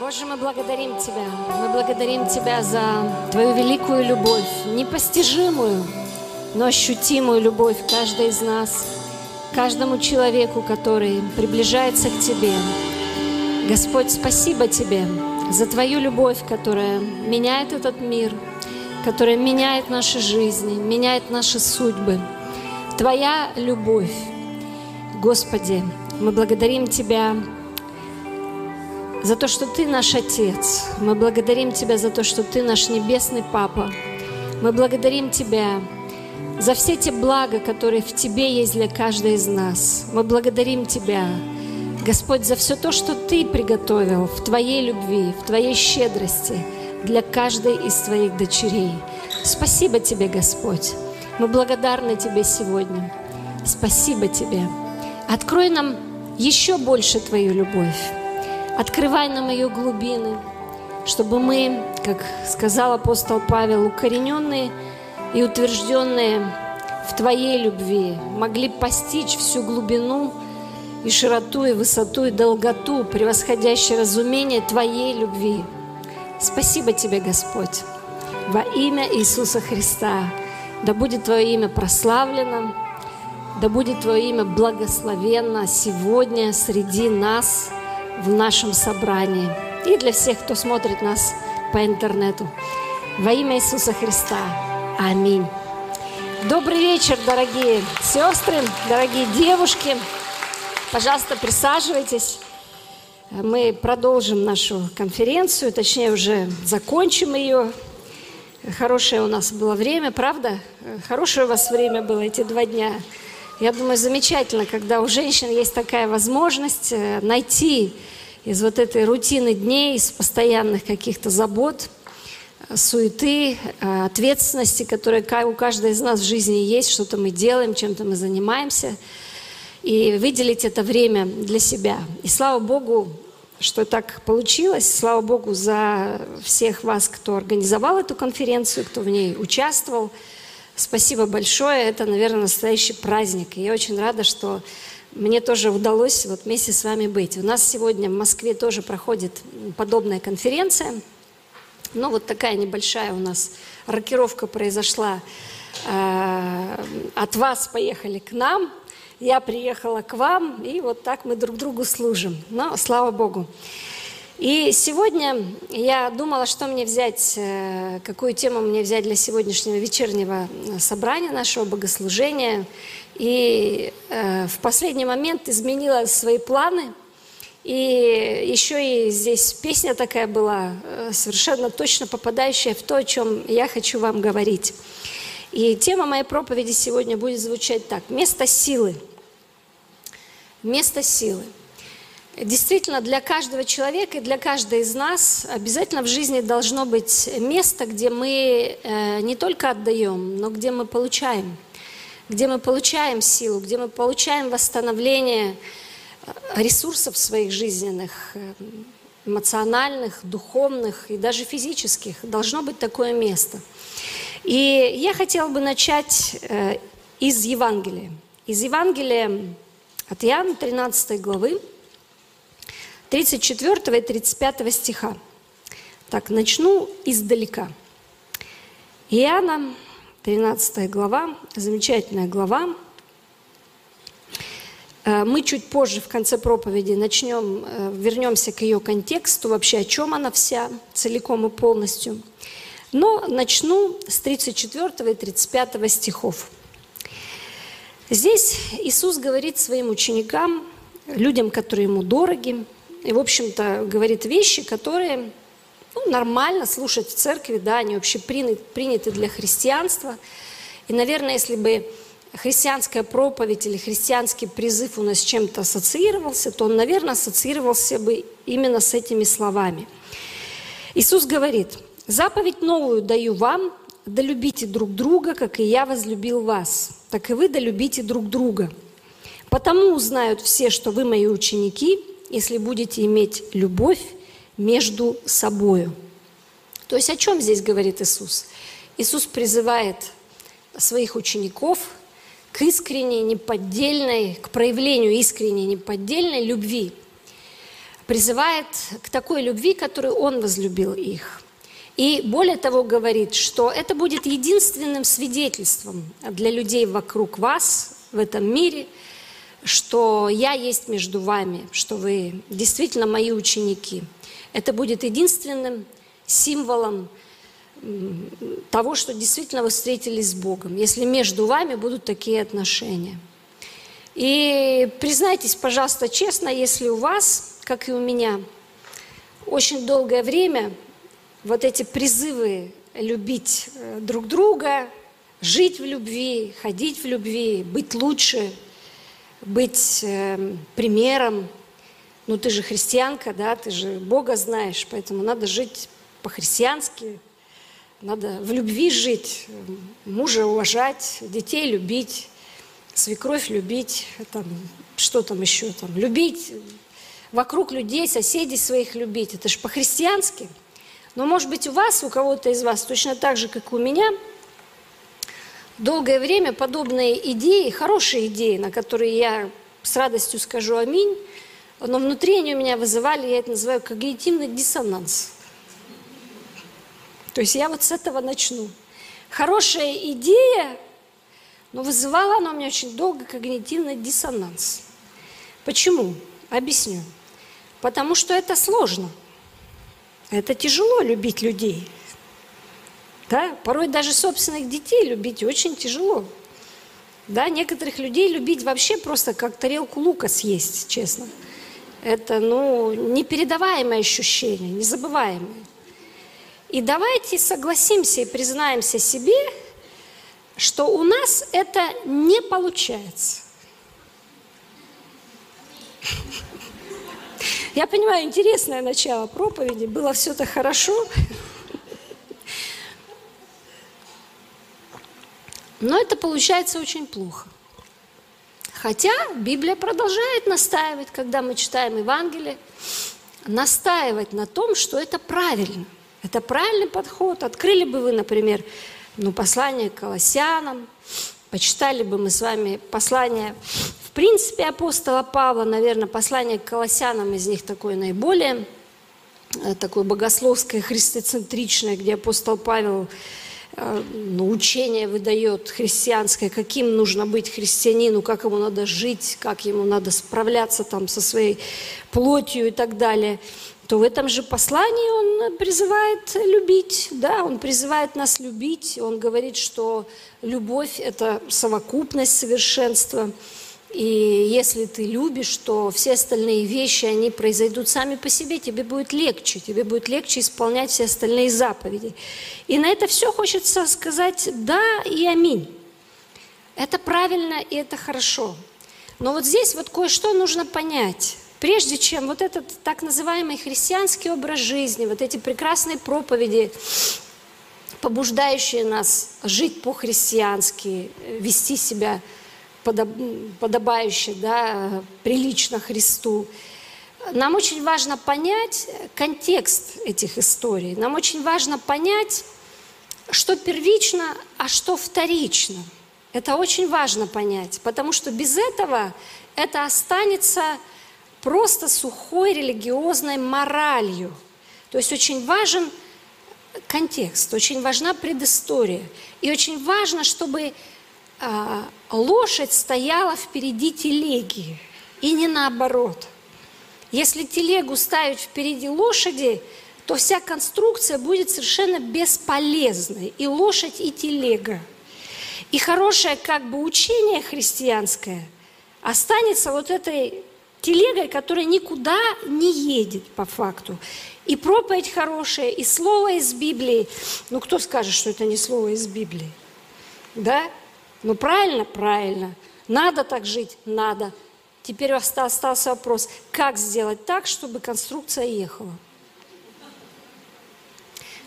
Боже, мы благодарим Тебя. Мы благодарим Тебя за Твою великую любовь, непостижимую, но ощутимую любовь каждой из нас, каждому человеку, который приближается к Тебе. Господь, спасибо Тебе за Твою любовь, которая меняет этот мир, которая меняет наши жизни, меняет наши судьбы. Твоя любовь. Господи, мы благодарим Тебя за то, что Ты наш Отец. Мы благодарим Тебя за то, что Ты наш Небесный Папа. Мы благодарим Тебя за все те блага, которые в Тебе есть для каждой из нас. Мы благодарим Тебя, Господь, за все то, что Ты приготовил в Твоей любви, в Твоей щедрости для каждой из Твоих дочерей. Спасибо Тебе, Господь. Мы благодарны Тебе сегодня. Спасибо Тебе. Открой нам еще больше Твою любовь. Открывай нам ее глубины, чтобы мы, как сказал апостол Павел, укорененные и утвержденные в Твоей любви, могли постичь всю глубину и широту, и высоту, и долготу, превосходящее разумение Твоей любви. Спасибо Тебе, Господь, во имя Иисуса Христа. Да будет Твое имя прославлено, да будет Твое имя благословенно сегодня среди нас – в нашем собрании и для всех, кто смотрит нас по интернету. Во имя Иисуса Христа. Аминь. Добрый вечер, дорогие сестры, дорогие девушки. Пожалуйста, присаживайтесь. Мы продолжим нашу конференцию, точнее уже закончим ее. Хорошее у нас было время, правда? Хорошее у вас время было эти два дня. Я думаю, замечательно, когда у женщин есть такая возможность э, найти из вот этой рутины дней, из постоянных каких-то забот, э, суеты, э, ответственности, которые у каждой из нас в жизни есть, что-то мы делаем, чем-то мы занимаемся, и выделить это время для себя. И слава Богу, что так получилось. Слава Богу за всех вас, кто организовал эту конференцию, кто в ней участвовал. Спасибо большое. Это, наверное, настоящий праздник. И я очень рада, что мне тоже удалось вот вместе с вами быть. У нас сегодня в Москве тоже проходит подобная конференция. Ну, вот такая небольшая у нас рокировка произошла. Э, от вас поехали к нам, я приехала к вам, и вот так мы друг другу служим. Но слава Богу. И сегодня я думала, что мне взять, э, какую тему мне взять для сегодняшнего вечернего э, собрания нашего богослужения. И э, в последний момент изменила свои планы. И еще и здесь песня такая была, совершенно точно попадающая в то, о чем я хочу вам говорить. И тема моей проповеди сегодня будет звучать так. Место силы. Место силы. Действительно, для каждого человека и для каждой из нас обязательно в жизни должно быть место, где мы э, не только отдаем, но где мы получаем, где мы получаем силу, где мы получаем восстановление э, ресурсов своих жизненных, э, эмоциональных, духовных и даже физических. Должно быть такое место. И я хотела бы начать из Евангелия. Из Евангелия от Иоанна 13 главы, 34 и 35 стиха. Так, начну издалека. Иоанна, 13 глава, замечательная глава. Э, мы чуть позже, в конце проповеди, начнем, э, вернемся к ее контексту, вообще о чем она вся, целиком и полностью. Но начну с 34 и 35 стихов. Здесь Иисус говорит своим ученикам, людям, которые ему дороги, и, в общем-то, говорит вещи, которые ну, нормально слушать в церкви, да, они вообще приняты, для христианства. И, наверное, если бы христианская проповедь или христианский призыв у нас с чем-то ассоциировался, то он, наверное, ассоциировался бы именно с этими словами. Иисус говорит, «Заповедь новую даю вам, да любите друг друга, как и я возлюбил вас, так и вы да любите друг друга. Потому узнают все, что вы мои ученики, если будете иметь любовь между собою. То есть о чем здесь говорит Иисус? Иисус призывает своих учеников к искренней, неподдельной, к проявлению искренней, неподдельной любви. призывает к такой любви, которой Он возлюбил их. И более того говорит, что это будет единственным свидетельством для людей вокруг вас в этом мире, что я есть между вами, что вы действительно мои ученики. Это будет единственным символом того, что действительно вы встретились с Богом, если между вами будут такие отношения. И признайтесь, пожалуйста, честно, если у вас, как и у меня, очень долгое время вот эти призывы любить э, друг друга, жить в любви, ходить в любви, быть лучше, быть э, примером. Ну, ты же христианка, да, ты же Бога знаешь, поэтому надо жить по-христиански, надо в любви жить, мужа уважать, детей любить, свекровь любить, там, что там еще там, любить вокруг людей, соседей своих любить. Это же по-христиански. Но, может быть, у вас, у кого-то из вас, точно так же, как у меня, долгое время подобные идеи, хорошие идеи, на которые я с радостью скажу «Аминь», но внутри они у меня вызывали, я это называю когнитивный диссонанс – то есть я вот с этого начну. Хорошая идея, но вызывала она у меня очень долго когнитивный диссонанс. Почему? Объясню. Потому что это сложно. Это тяжело любить людей. Да? Порой даже собственных детей любить очень тяжело. Да, некоторых людей любить вообще просто как тарелку лука съесть, честно. Это, ну, непередаваемое ощущение, незабываемое. И давайте согласимся и признаемся себе, что у нас это не получается. Я понимаю, интересное начало проповеди, было все так хорошо. Но это получается очень плохо. Хотя Библия продолжает настаивать, когда мы читаем Евангелие, настаивать на том, что это правильно – это правильный подход. Открыли бы вы, например, ну, послание к Колоссянам, почитали бы мы с вами послание, в принципе, апостола Павла, наверное, послание к Колоссянам из них такое наиболее э, такое богословское, христоцентричное, где апостол Павел ну, учение выдает христианское, каким нужно быть христианину, как ему надо жить, как ему надо справляться там со своей плотью и так далее то в этом же послании он призывает любить, да, он призывает нас любить, он говорит, что любовь – это совокупность совершенства, и если ты любишь, то все остальные вещи, они произойдут сами по себе, тебе будет легче, тебе будет легче исполнять все остальные заповеди. И на это все хочется сказать «да» и «аминь». Это правильно и это хорошо. Но вот здесь вот кое-что нужно понять – Прежде чем вот этот так называемый христианский образ жизни, вот эти прекрасные проповеди, побуждающие нас жить по-христиански, вести себя подобающе, да, прилично Христу, нам очень важно понять контекст этих историй. Нам очень важно понять, что первично, а что вторично. Это очень важно понять, потому что без этого это останется просто сухой религиозной моралью. То есть очень важен контекст, очень важна предыстория. И очень важно, чтобы лошадь стояла впереди телеги, и не наоборот. Если телегу ставить впереди лошади, то вся конструкция будет совершенно бесполезной, и лошадь, и телега. И хорошее как бы учение христианское останется вот этой телегой, которая никуда не едет по факту. И проповедь хорошая, и слово из Библии. Ну, кто скажет, что это не слово из Библии? Да? Ну, правильно? Правильно. Надо так жить? Надо. Теперь остался вопрос, как сделать так, чтобы конструкция ехала?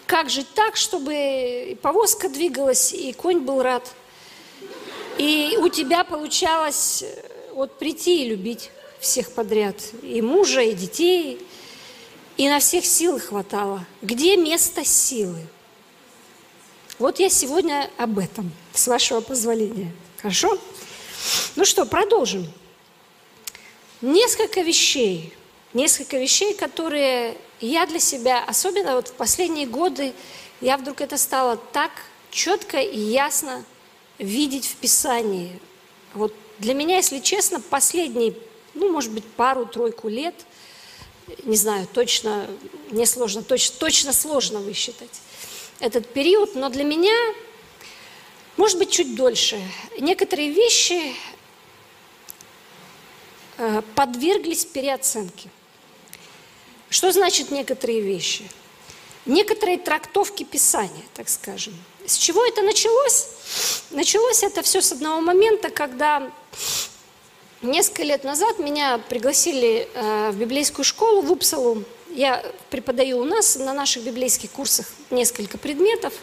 Как жить так, чтобы повозка двигалась, и конь был рад? И у тебя получалось э, вот прийти и любить всех подряд, и мужа, и детей, и на всех сил хватало. Где место силы? Вот я сегодня об этом, с вашего позволения. Хорошо? Ну что, продолжим. Несколько вещей, несколько вещей, которые я для себя, особенно вот в последние годы, я вдруг это стало так четко и ясно видеть в Писании. Вот для меня, если честно, последние, ну, может быть, пару-тройку лет, не знаю, точно, не сложно, точно, точно сложно высчитать этот период, но для меня, может быть, чуть дольше. Некоторые вещи э, подверглись переоценке. Что значит некоторые вещи? Некоторые трактовки Писания, так скажем. С чего это началось? Началось это все с одного момента, когда несколько лет назад меня пригласили э, в библейскую школу в Упсалу. Я преподаю у нас на наших библейских курсах несколько предметов.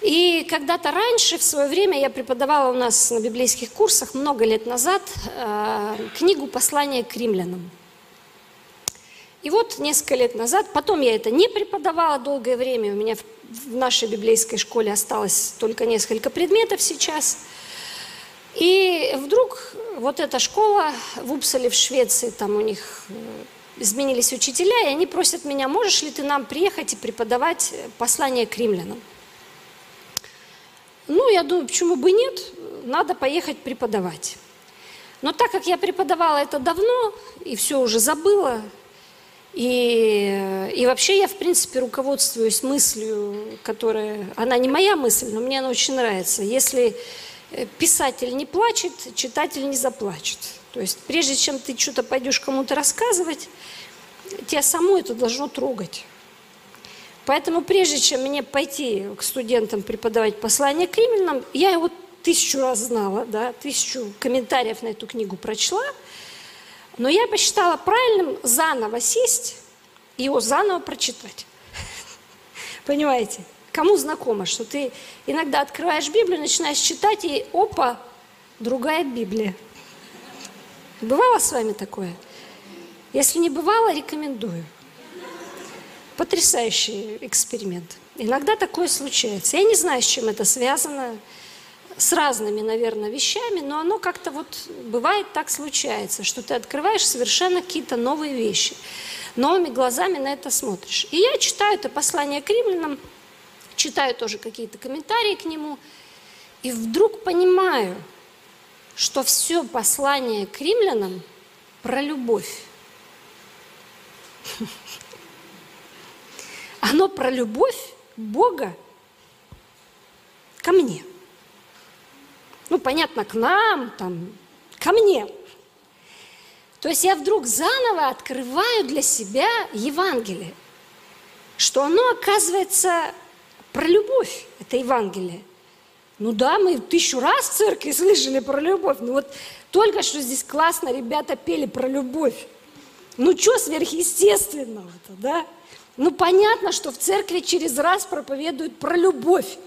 И когда-то раньше, в свое время, я преподавала у нас на библейских курсах много лет назад э, книгу «Послание к римлянам». И вот несколько лет назад, потом я это не преподавала долгое время, у меня в, в нашей библейской школе осталось только несколько предметов сейчас. И вдруг вот эта школа в Упсале в Швеции, там у них э, изменились учителя, и они просят меня, можешь ли ты нам приехать и преподавать послание к римлянам? Ну, я думаю, почему бы нет, надо поехать преподавать. Но так как я преподавала это давно и все уже забыла, и, и вообще я, в принципе, руководствуюсь мыслью, которая, она не моя мысль, но мне она очень нравится. Если э, писатель не плачет, читатель не заплачет. То есть прежде чем ты что-то пойдешь кому-то рассказывать, тебя саму это должно трогать. Поэтому прежде чем мне пойти к студентам преподавать послание к римлянам, я его тысячу раз знала, да, тысячу комментариев на эту книгу прочла – но я посчитала правильным заново сесть и его заново прочитать. Понимаете? Кому знакомо, что ты иногда открываешь Библию, начинаешь читать, и опа, другая Библия. Бывало с вами такое? Если не бывало, рекомендую. Потрясающий эксперимент. Иногда такое случается. Я не знаю, с чем это связано с разными, наверное, вещами, но оно как-то вот бывает так случается, что ты открываешь совершенно какие-то новые вещи, новыми глазами на это смотришь. И я читаю это послание к римлянам, читаю тоже какие-то комментарии к нему, и вдруг понимаю, что все послание к римлянам про любовь. Оно про любовь Бога ко мне – ну, понятно, к нам, там, ко мне. То есть я вдруг заново открываю для себя Евангелие, что оно оказывается про любовь, это Евангелие. Ну да, мы тысячу раз в церкви слышали про любовь, ну вот только что здесь классно ребята пели про любовь. Ну что сверхъестественного-то, да? Ну понятно, что в церкви через раз проповедуют про любовь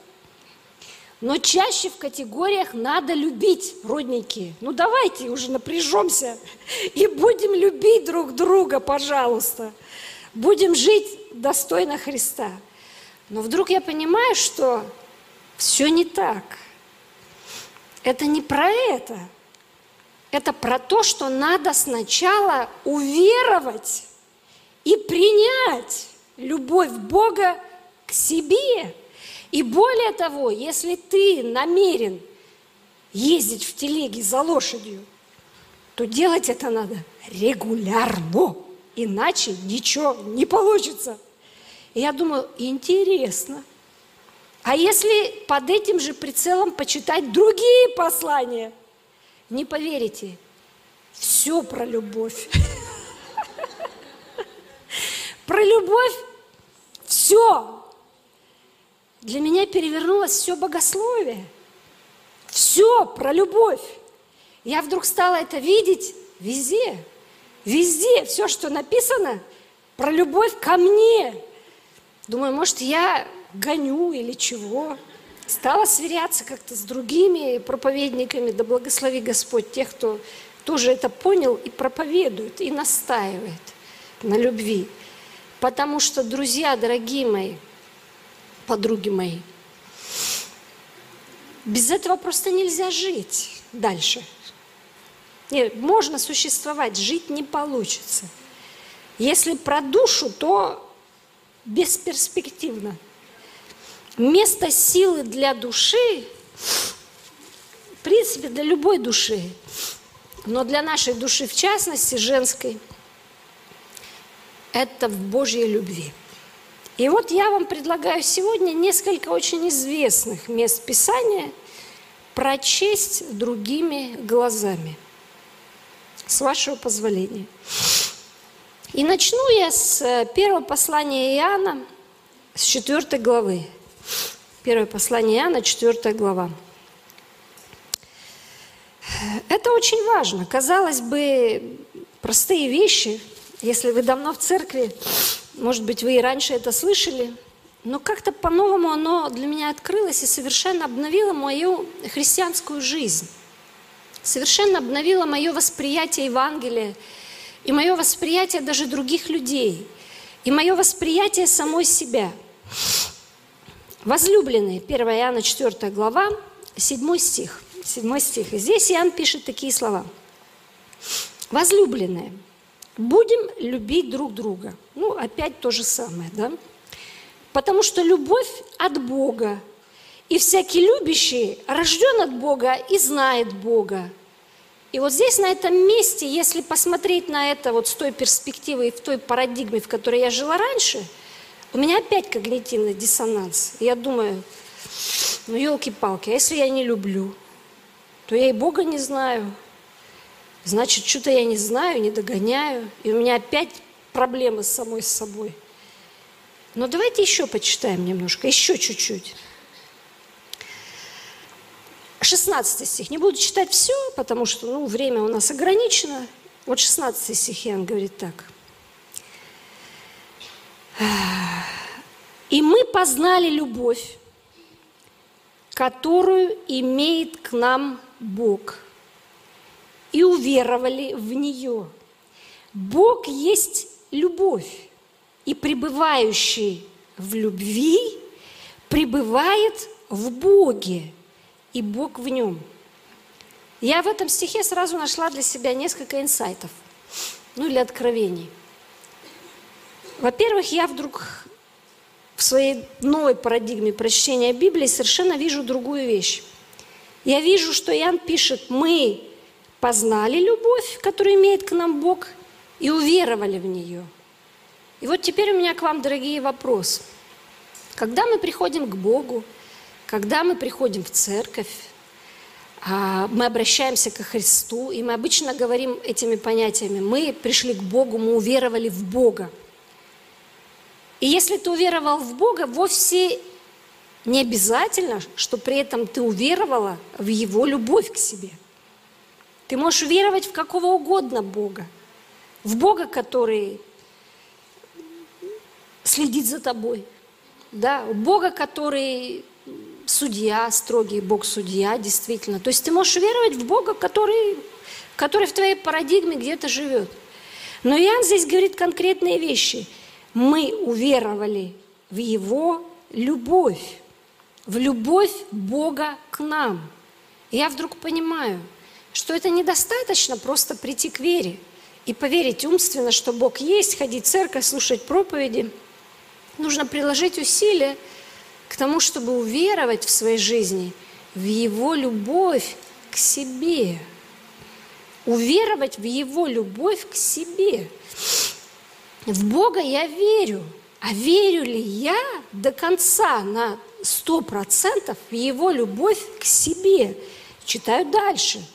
но чаще в категориях надо любить, родники. Ну давайте уже напряжемся и будем любить друг друга, пожалуйста. Будем жить достойно Христа. Но вдруг я понимаю, что все не так. Это не про это. Это про то, что надо сначала уверовать и принять любовь Бога к себе – и более того, если ты намерен ездить в телеге за лошадью, то делать это надо регулярно, иначе ничего не получится. Я думаю, интересно. А если под этим же прицелом почитать другие послания, не поверите, все про любовь. Про любовь все для меня перевернулось все богословие. Все про любовь. Я вдруг стала это видеть везде. Везде все, что написано про любовь ко мне. Думаю, может, я гоню или чего. Стала сверяться как-то с другими проповедниками, да благослови Господь тех, кто тоже это понял и проповедует, и настаивает на любви. Потому что, друзья, дорогие мои, подруги мои. Без этого просто нельзя жить дальше. Нет, можно существовать, жить не получится. Если про душу, то бесперспективно. Место силы для души, в принципе, для любой души, но для нашей души в частности, женской, это в Божьей любви. И вот я вам предлагаю сегодня несколько очень известных мест Писания прочесть другими глазами, с вашего позволения. И начну я с э, первого послания Иоанна, с четвертой главы. Первое послание Иоанна, четвертая глава. Это очень важно. Казалось бы, простые вещи. Если вы давно в церкви, может быть, вы и раньше это слышали, но как-то по-новому оно для меня открылось и совершенно обновило мою христианскую жизнь. Совершенно обновило мое восприятие Евангелия и мое восприятие даже других людей, и мое восприятие самой себя. Возлюбленные, 1 Иоанна 4 глава, 7 стих. 7 стих. И здесь Иоанн пишет такие слова. Возлюбленные, будем любить друг друга. Ну, опять то же самое, да? Потому что любовь от Бога, и всякий любящий рожден от Бога и знает Бога. И вот здесь, на этом месте, если посмотреть на это вот с той перспективы и в той парадигме, в которой я жила раньше, у меня опять когнитивный диссонанс. Я думаю, ну елки-палки, а если я не люблю, то я и Бога не знаю. Значит, что-то я не знаю, не догоняю. И у меня опять проблемы с самой с собой. Но давайте еще почитаем немножко, еще чуть-чуть. 16 стих. Не буду читать все, потому что ну, время у нас ограничено. Вот 16 стих Иоанн говорит так. «И мы познали любовь, которую имеет к нам Бог, и уверовали в нее. Бог есть любовь, и пребывающий в любви пребывает в Боге, и Бог в нем. Я в этом стихе сразу нашла для себя несколько инсайтов, ну или откровений. Во-первых, я вдруг в своей новой парадигме прочтения Библии совершенно вижу другую вещь. Я вижу, что Иоанн пишет, мы познали любовь, которую имеет к нам Бог, и уверовали в нее. И вот теперь у меня к вам, дорогие, вопрос. Когда мы приходим к Богу, когда мы приходим в церковь, а, мы обращаемся к Христу, и мы обычно говорим этими понятиями. Мы пришли к Богу, мы уверовали в Бога. И если ты уверовал в Бога, вовсе не обязательно, что при этом ты уверовала в Его любовь к себе. Ты можешь уверовать в какого угодно Бога. В Бога, который следит за тобой. Да, в Бога, который судья, строгий Бог судья, действительно. То есть ты можешь веровать в Бога, который, который в твоей парадигме где-то живет. Но Иоанн здесь говорит конкретные вещи. Мы уверовали в Его любовь, в любовь Бога к нам. Я вдруг понимаю, что это недостаточно просто прийти к вере и поверить умственно, что Бог есть, ходить в церковь, слушать проповеди. Нужно приложить усилия – к тому, чтобы уверовать в своей жизни в Его любовь к себе. Уверовать в Его любовь к себе. В Бога я верю. А верю ли я до конца на сто процентов в Его любовь к себе? Читаю дальше.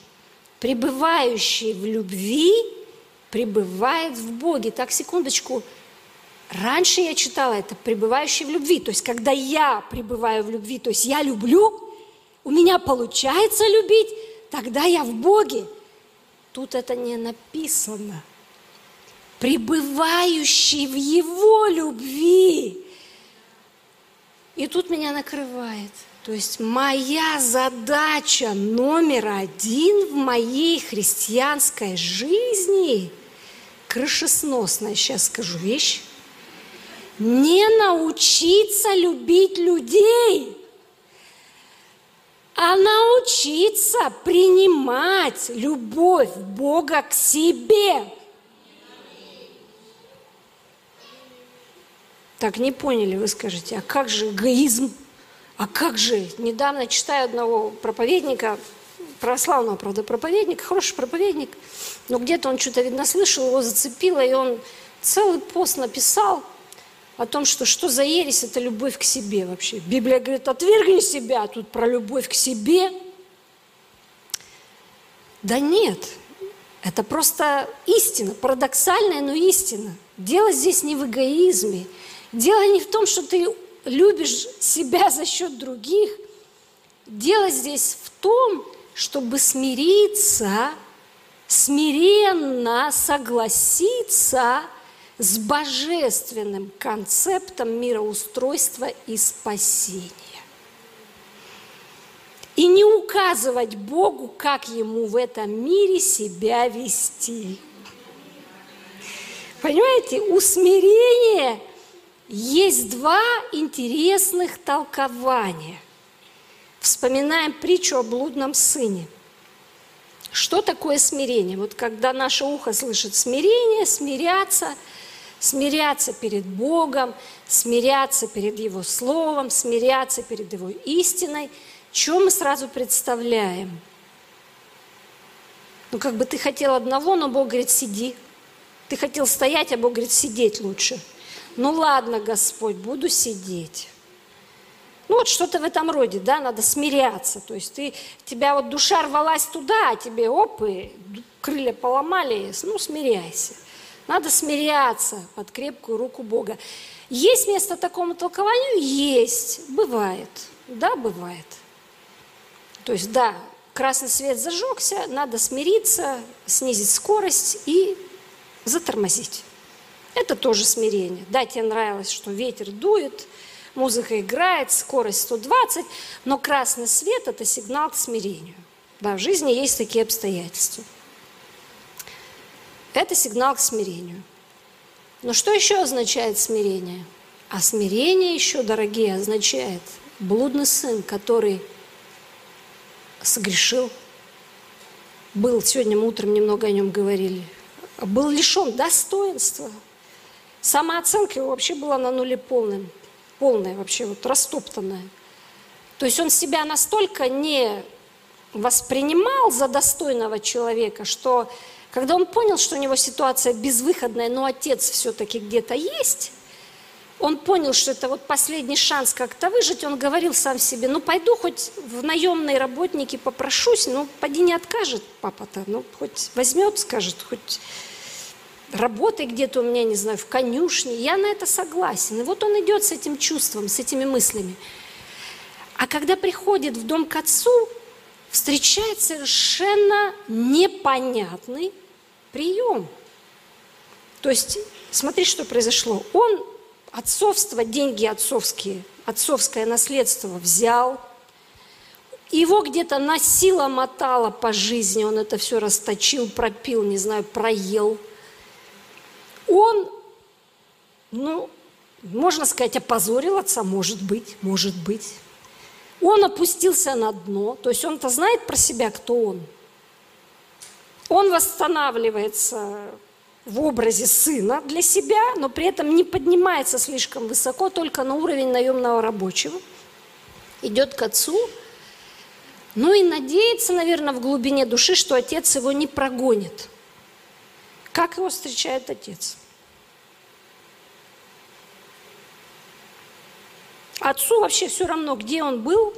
Пребывающий в любви пребывает в Боге. Так, секундочку. Раньше я читала это пребывающий в любви. То есть, когда я пребываю в любви, то есть я люблю, у меня получается любить, тогда я в Боге. Тут это не написано. Пребывающий в Его любви. И тут меня накрывает. То есть моя задача номер один в моей христианской жизни, крышесносная, сейчас скажу вещь, не научиться любить людей, а научиться принимать любовь Бога к себе. Так, не поняли, вы скажете, а как же эгоизм? А как же? Недавно читаю одного проповедника, православного, правда, проповедника, хороший проповедник, но где-то он что-то, видно, слышал, его зацепило, и он целый пост написал о том, что что за ересь – это любовь к себе вообще. Библия говорит, отвергни себя, а тут про любовь к себе. Да нет, это просто истина, парадоксальная, но истина. Дело здесь не в эгоизме. Дело не в том, что ты любишь себя за счет других. Дело здесь в том, чтобы смириться, смиренно согласиться с божественным концептом мироустройства и спасения. И не указывать Богу, как ему в этом мире себя вести. Понимаете, у смирения есть два интересных толкования – Вспоминаем притчу о блудном сыне. Что такое смирение? Вот когда наше ухо слышит смирение, смиряться, смиряться перед Богом, смиряться перед Его Словом, смиряться перед Его истиной, что мы сразу представляем? Ну, как бы ты хотел одного, но Бог говорит, сиди. Ты хотел стоять, а Бог говорит, сидеть лучше. Ну ладно, Господь, буду сидеть. Ну вот что-то в этом роде, да, надо смиряться. То есть ты, тебя вот душа рвалась туда, а тебе оп, и крылья поломали, ну смиряйся. Надо смиряться под крепкую руку Бога. Есть место такому толкованию? Есть, бывает, да, бывает. То есть, да, красный свет зажегся, надо смириться, снизить скорость и затормозить. Это тоже смирение. Да, тебе нравилось, что ветер дует, музыка играет, скорость 120, но красный свет – это сигнал к смирению. Да, в жизни есть такие обстоятельства. Это сигнал к смирению. Но что еще означает смирение? А смирение еще, дорогие, означает блудный сын, который согрешил, был, сегодня мы утром немного о нем говорили, был лишен достоинства. Самооценка его вообще была на нуле полным полная вообще, вот растоптанная. То есть он себя настолько не воспринимал за достойного человека, что когда он понял, что у него ситуация безвыходная, но отец все-таки где-то есть, он понял, что это вот последний шанс как-то выжить, он говорил сам себе, ну пойду хоть в наемные работники попрошусь, ну поди не откажет папа-то, ну хоть возьмет, скажет, хоть работай где-то у меня, не знаю, в конюшне, я на это согласен. И вот он идет с этим чувством, с этими мыслями. А когда приходит в дом к отцу, встречает совершенно непонятный прием. То есть, смотри, что произошло. Он отцовство, деньги отцовские, отцовское наследство взял, его где-то носило, мотало по жизни, он это все расточил, пропил, не знаю, проел – он, ну, можно сказать, опозорил отца, может быть, может быть. Он опустился на дно, то есть он-то знает про себя, кто он. Он восстанавливается в образе сына для себя, но при этом не поднимается слишком высоко, только на уровень наемного рабочего. Идет к отцу, ну и надеется, наверное, в глубине души, что отец его не прогонит. Как его встречает отец? Отцу вообще все равно, где он был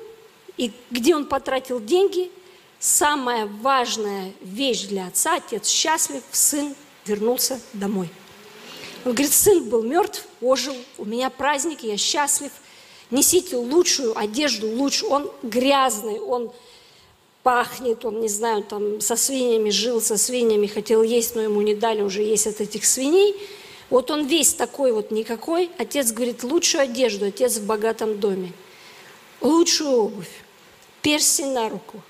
и где он потратил деньги. Самая важная вещь для отца, отец счастлив, сын вернулся домой. Он говорит, сын был мертв, ожил, у меня праздник, я счастлив. Несите лучшую одежду, лучшую. Он грязный, он пахнет, он, не знаю, там со свиньями жил, со свиньями хотел есть, но ему не дали уже есть от этих свиней. Вот он весь такой вот никакой. Отец говорит, лучшую одежду, отец в богатом доме. Лучшую обувь, перстень на руку.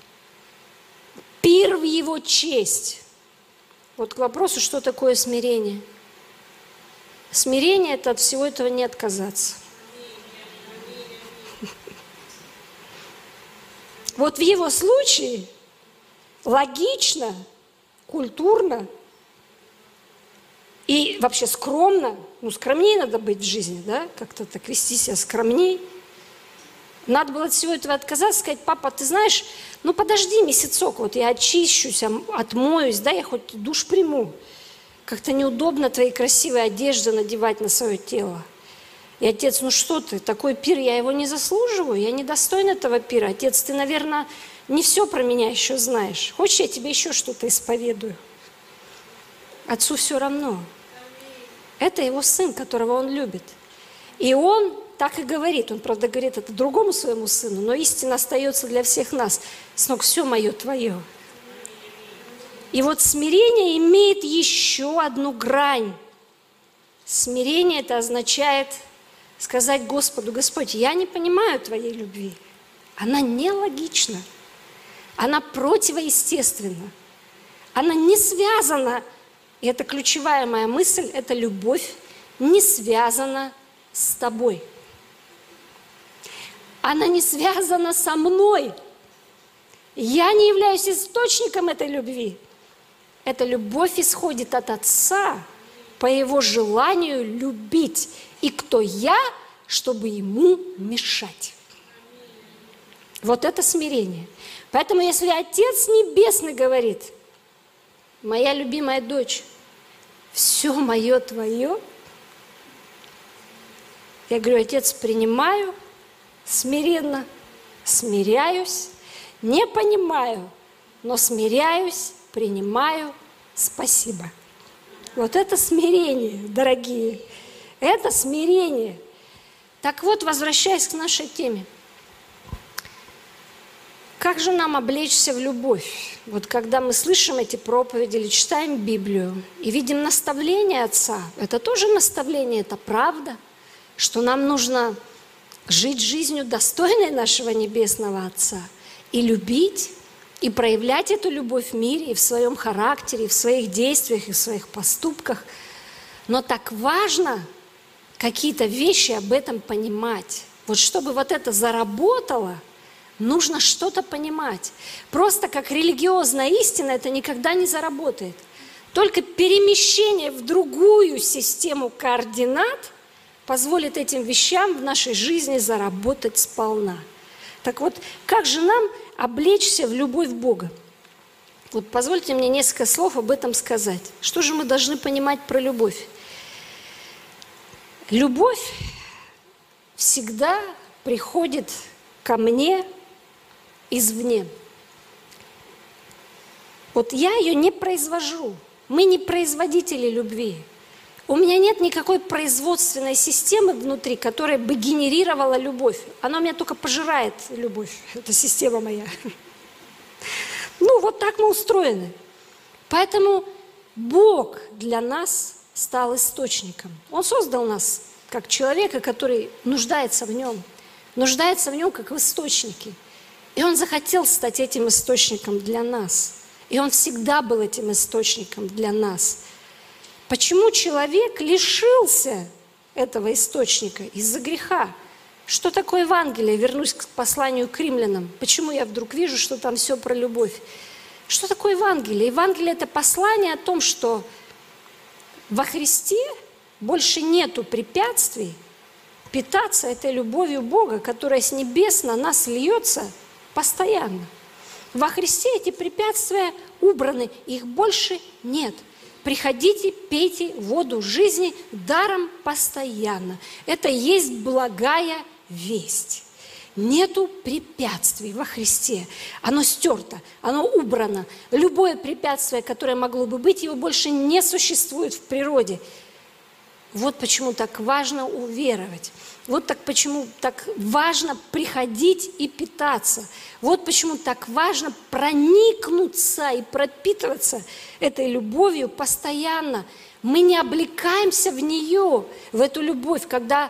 Пир в его честь. Вот к вопросу, что такое смирение. Смирение – это от всего этого не отказаться. Вот в его случае логично, культурно – И вообще скромно, ну скромнее надо быть в жизни, да, как-то так вести себя скромней. Надо было от всего этого отказаться, сказать, папа, ты знаешь, ну подожди месяцок, вот я очищусь, отмоюсь, да, я хоть душ приму. Как-то неудобно твои красивые одежды надевать на свое тело. И отец, ну что ты, такой пир, я его не заслуживаю, я не достоин этого пира. Отец, ты, наверное, не все про меня еще знаешь. Хочешь, я тебе еще что-то исповедую? Отцу все равно. Это его сын, которого он любит. И он так и говорит. Он, правда, говорит это другому своему сыну, но истина остается для всех нас. Сног, все мое твое. И вот смирение имеет еще одну грань. Смирение это означает сказать Господу, Господь, я не понимаю Твоей любви. Она нелогична. Она противоестественна. Она не связана и это ключевая моя мысль, это любовь не связана с тобой. Она не связана со мной. Я не являюсь источником этой любви. Эта любовь исходит от Отца по Его желанию любить. И кто я, чтобы Ему мешать. Вот это смирение. Поэтому если Отец Небесный говорит, моя любимая дочь, все мое твое. Я говорю, отец, принимаю смиренно, смиряюсь, не понимаю, но смиряюсь, принимаю, спасибо. Вот это смирение, дорогие, это смирение. Так вот, возвращаясь к нашей теме. Как же нам облечься в любовь? Вот когда мы слышим эти проповеди или читаем Библию и видим наставление Отца, это тоже наставление, это правда, что нам нужно жить жизнью достойной нашего Небесного Отца и любить, и проявлять эту любовь в мире, и в своем характере, и в своих действиях, и в своих поступках. Но так важно какие-то вещи об этом понимать. Вот чтобы вот это заработало – Нужно что-то понимать. Просто как религиозная истина это никогда не заработает. Только перемещение в другую систему координат позволит этим вещам в нашей жизни заработать сполна. Так вот, как же нам облечься в любовь Бога? Вот позвольте мне несколько слов об этом сказать. Что же мы должны понимать про любовь? Любовь всегда приходит ко мне извне. Вот я ее не произвожу. Мы не производители любви. У меня нет никакой производственной системы внутри, которая бы генерировала любовь. Она у меня только пожирает любовь. Это система моя. Ну, вот так мы устроены. Поэтому Бог для нас стал источником. Он создал нас как человека, который нуждается в нем. Нуждается в нем как в источнике. И Он захотел стать этим источником для нас. И Он всегда был этим источником для нас. Почему человек лишился этого источника из-за греха? Что такое Евангелие? Вернусь к посланию к римлянам. Почему я вдруг вижу, что там все про любовь? Что такое Евангелие? Евангелие – это послание о том, что во Христе больше нету препятствий питаться этой любовью Бога, которая с небес на нас льется – постоянно. Во Христе эти препятствия убраны, их больше нет. Приходите, пейте воду жизни даром постоянно. Это есть благая весть. Нету препятствий во Христе. Оно стерто, оно убрано. Любое препятствие, которое могло бы быть, его больше не существует в природе. Вот почему так важно уверовать. Вот так почему так важно приходить и питаться. Вот почему так важно проникнуться и пропитываться этой любовью постоянно. Мы не облекаемся в нее, в эту любовь, когда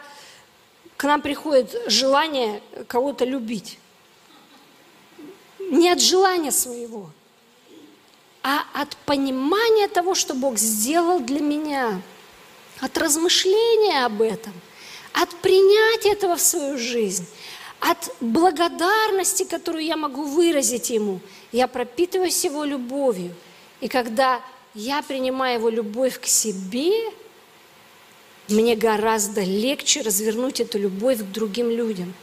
к нам приходит желание кого-то любить. Не от желания своего, а от понимания того, что Бог сделал для меня, от размышления об этом – от принятия этого в свою жизнь, от благодарности, которую я могу выразить Ему. Я пропитываюсь Его любовью. И когда я принимаю Его любовь к себе, мне гораздо легче развернуть эту любовь к другим людям.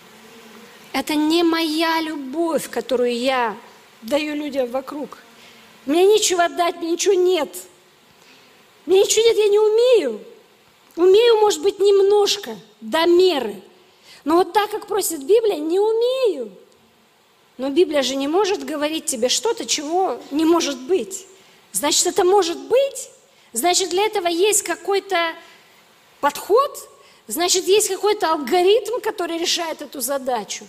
Это не моя любовь, которую я даю людям вокруг. Мне нечего отдать, мне ничего нет. Мне ничего нет, я не умею. Умею, может быть, немножко, до меры. Но вот так, как просит Библия, не умею. Но Библия же не может говорить тебе что-то, чего не может быть. Значит, это может быть. Значит, для этого есть какой-то подход, значит, есть какой-то алгоритм, который решает эту задачу.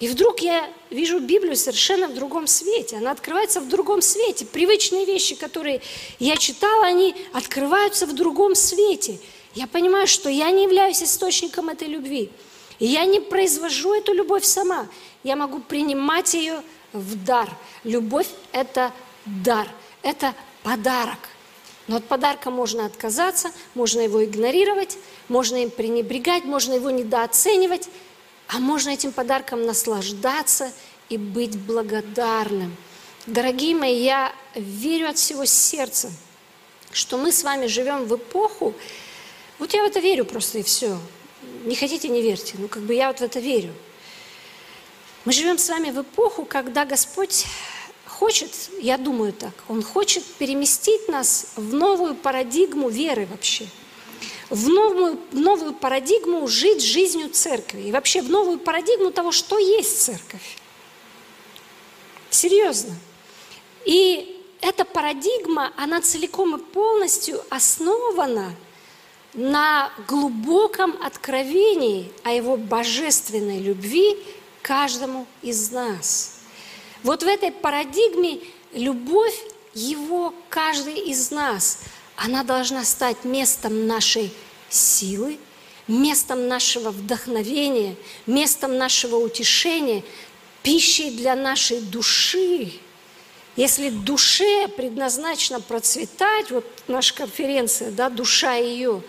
И вдруг я вижу Библию совершенно в другом свете. Она открывается в другом свете. Привычные вещи, которые я читала, они открываются в другом свете. Я понимаю, что я не являюсь источником этой любви. И я не произвожу эту любовь сама. Я могу принимать ее в дар. Любовь – это дар, это подарок. Но от подарка можно отказаться, можно его игнорировать, можно им пренебрегать, можно его недооценивать, а можно этим подарком наслаждаться и быть благодарным. Дорогие мои, я верю от всего сердца, что мы с вами живем в эпоху, вот я в это верю просто и все. Не хотите, не верьте, ну как бы я вот в это верю. Мы живем с вами в эпоху, когда Господь хочет, я думаю так, Он хочет переместить нас в новую парадигму веры вообще, в новую, новую парадигму жить жизнью церкви и вообще в новую парадигму того, что есть церковь. Серьезно. И эта парадигма, она целиком и полностью основана на глубоком откровении о Его божественной любви каждому из нас – вот в этой парадигме любовь Его каждый из нас, она должна стать местом нашей силы, местом нашего вдохновения, местом нашего утешения, пищей для нашей души. Если душе предназначено процветать, вот наша конференция, да, душа ее,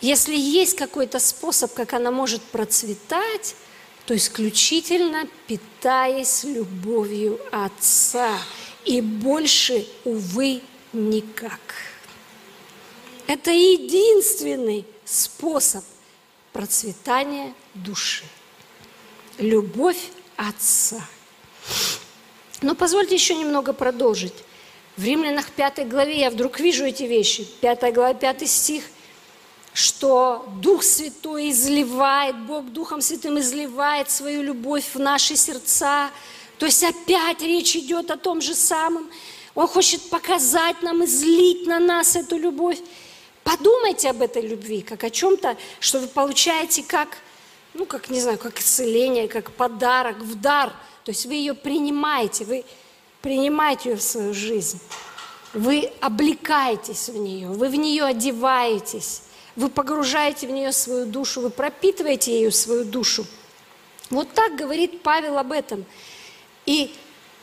если есть какой-то способ, как она может процветать, то исключительно питаясь любовью Отца. И больше, увы, никак. Это единственный способ процветания души. Любовь Отца. Но позвольте еще немного продолжить. В Римлянах 5 главе я вдруг вижу эти вещи. 5 глава, 5 стих что Дух Святой изливает, Бог Духом Святым изливает свою любовь в наши сердца. То есть опять речь идет о том же самом. Он хочет показать нам, излить на нас эту любовь. Подумайте об этой любви, как о чем-то, что вы получаете как, ну, как, не знаю, как исцеление, как подарок, в дар. То есть вы ее принимаете, вы принимаете ее в свою жизнь. Вы облекаетесь в нее, вы в нее одеваетесь. Вы погружаете в нее свою душу, вы пропитываете ею свою душу. Вот так говорит Павел об этом. И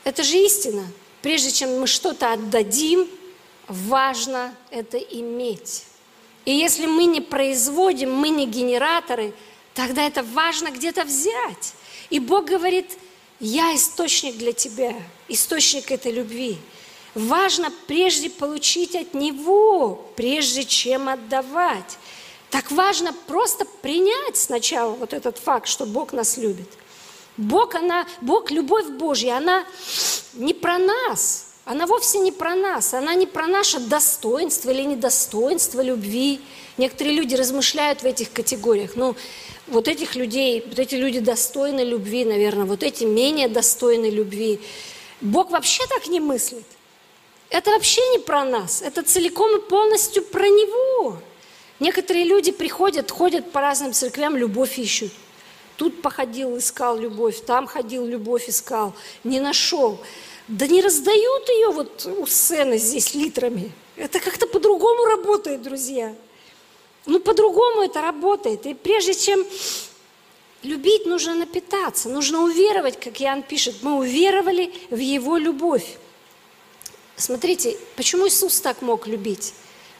это же истина. Прежде чем мы что-то отдадим, важно это иметь. И если мы не производим, мы не генераторы, тогда это важно где-то взять. И Бог говорит, я источник для тебя, источник этой любви. Важно прежде получить от Него, прежде чем отдавать. Так важно просто принять сначала вот этот факт, что Бог нас любит. Бог, она, Бог, любовь Божья, она не про нас, она вовсе не про нас, она не про наше достоинство или недостоинство любви. Некоторые люди размышляют в этих категориях. Ну, вот этих людей, вот эти люди достойны любви, наверное, вот эти менее достойны любви. Бог вообще так не мыслит. Это вообще не про нас, это целиком и полностью про Него. Некоторые люди приходят, ходят по разным церквям, любовь ищут. Тут походил, искал любовь, там ходил, любовь искал, не нашел. Да не раздают ее вот у сцены здесь литрами. Это как-то по-другому работает, друзья. Ну, по-другому это работает. И прежде чем любить, нужно напитаться, нужно уверовать, как Иоанн пишет. Мы уверовали в Его любовь. Смотрите, почему Иисус так мог любить?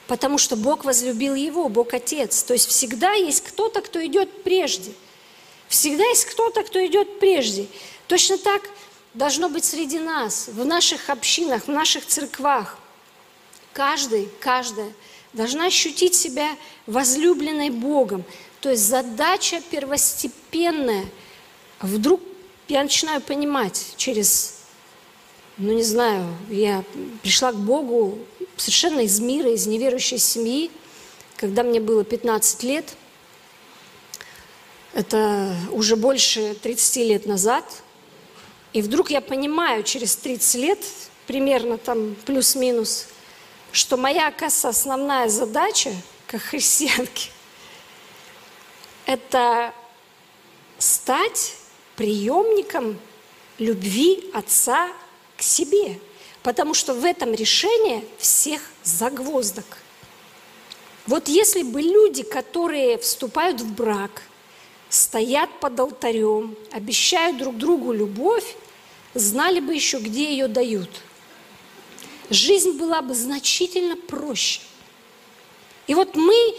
Потому что Бог возлюбил его, Бог Отец. То есть всегда есть кто-то, кто идет прежде. Всегда есть кто-то, кто идет прежде. Точно так должно быть среди нас, в наших общинах, в наших церквах. каждый, каждая должна ощутить себя возлюбленной Богом. То есть задача первостепенная. Вдруг я начинаю понимать через, ну не знаю, я пришла к Богу совершенно из мира, из неверующей семьи, когда мне было 15 лет. Это уже больше 30 лет назад. И вдруг я понимаю через 30 лет, примерно там плюс-минус, что моя, оказывается, основная задача, как христианки, это стать приемником любви Отца себе. Потому что в этом решении всех загвоздок. Вот если бы люди, которые вступают в брак, стоят под алтарем, обещают друг другу любовь, знали бы еще, где ее дают – жизнь была бы значительно проще. И вот мы,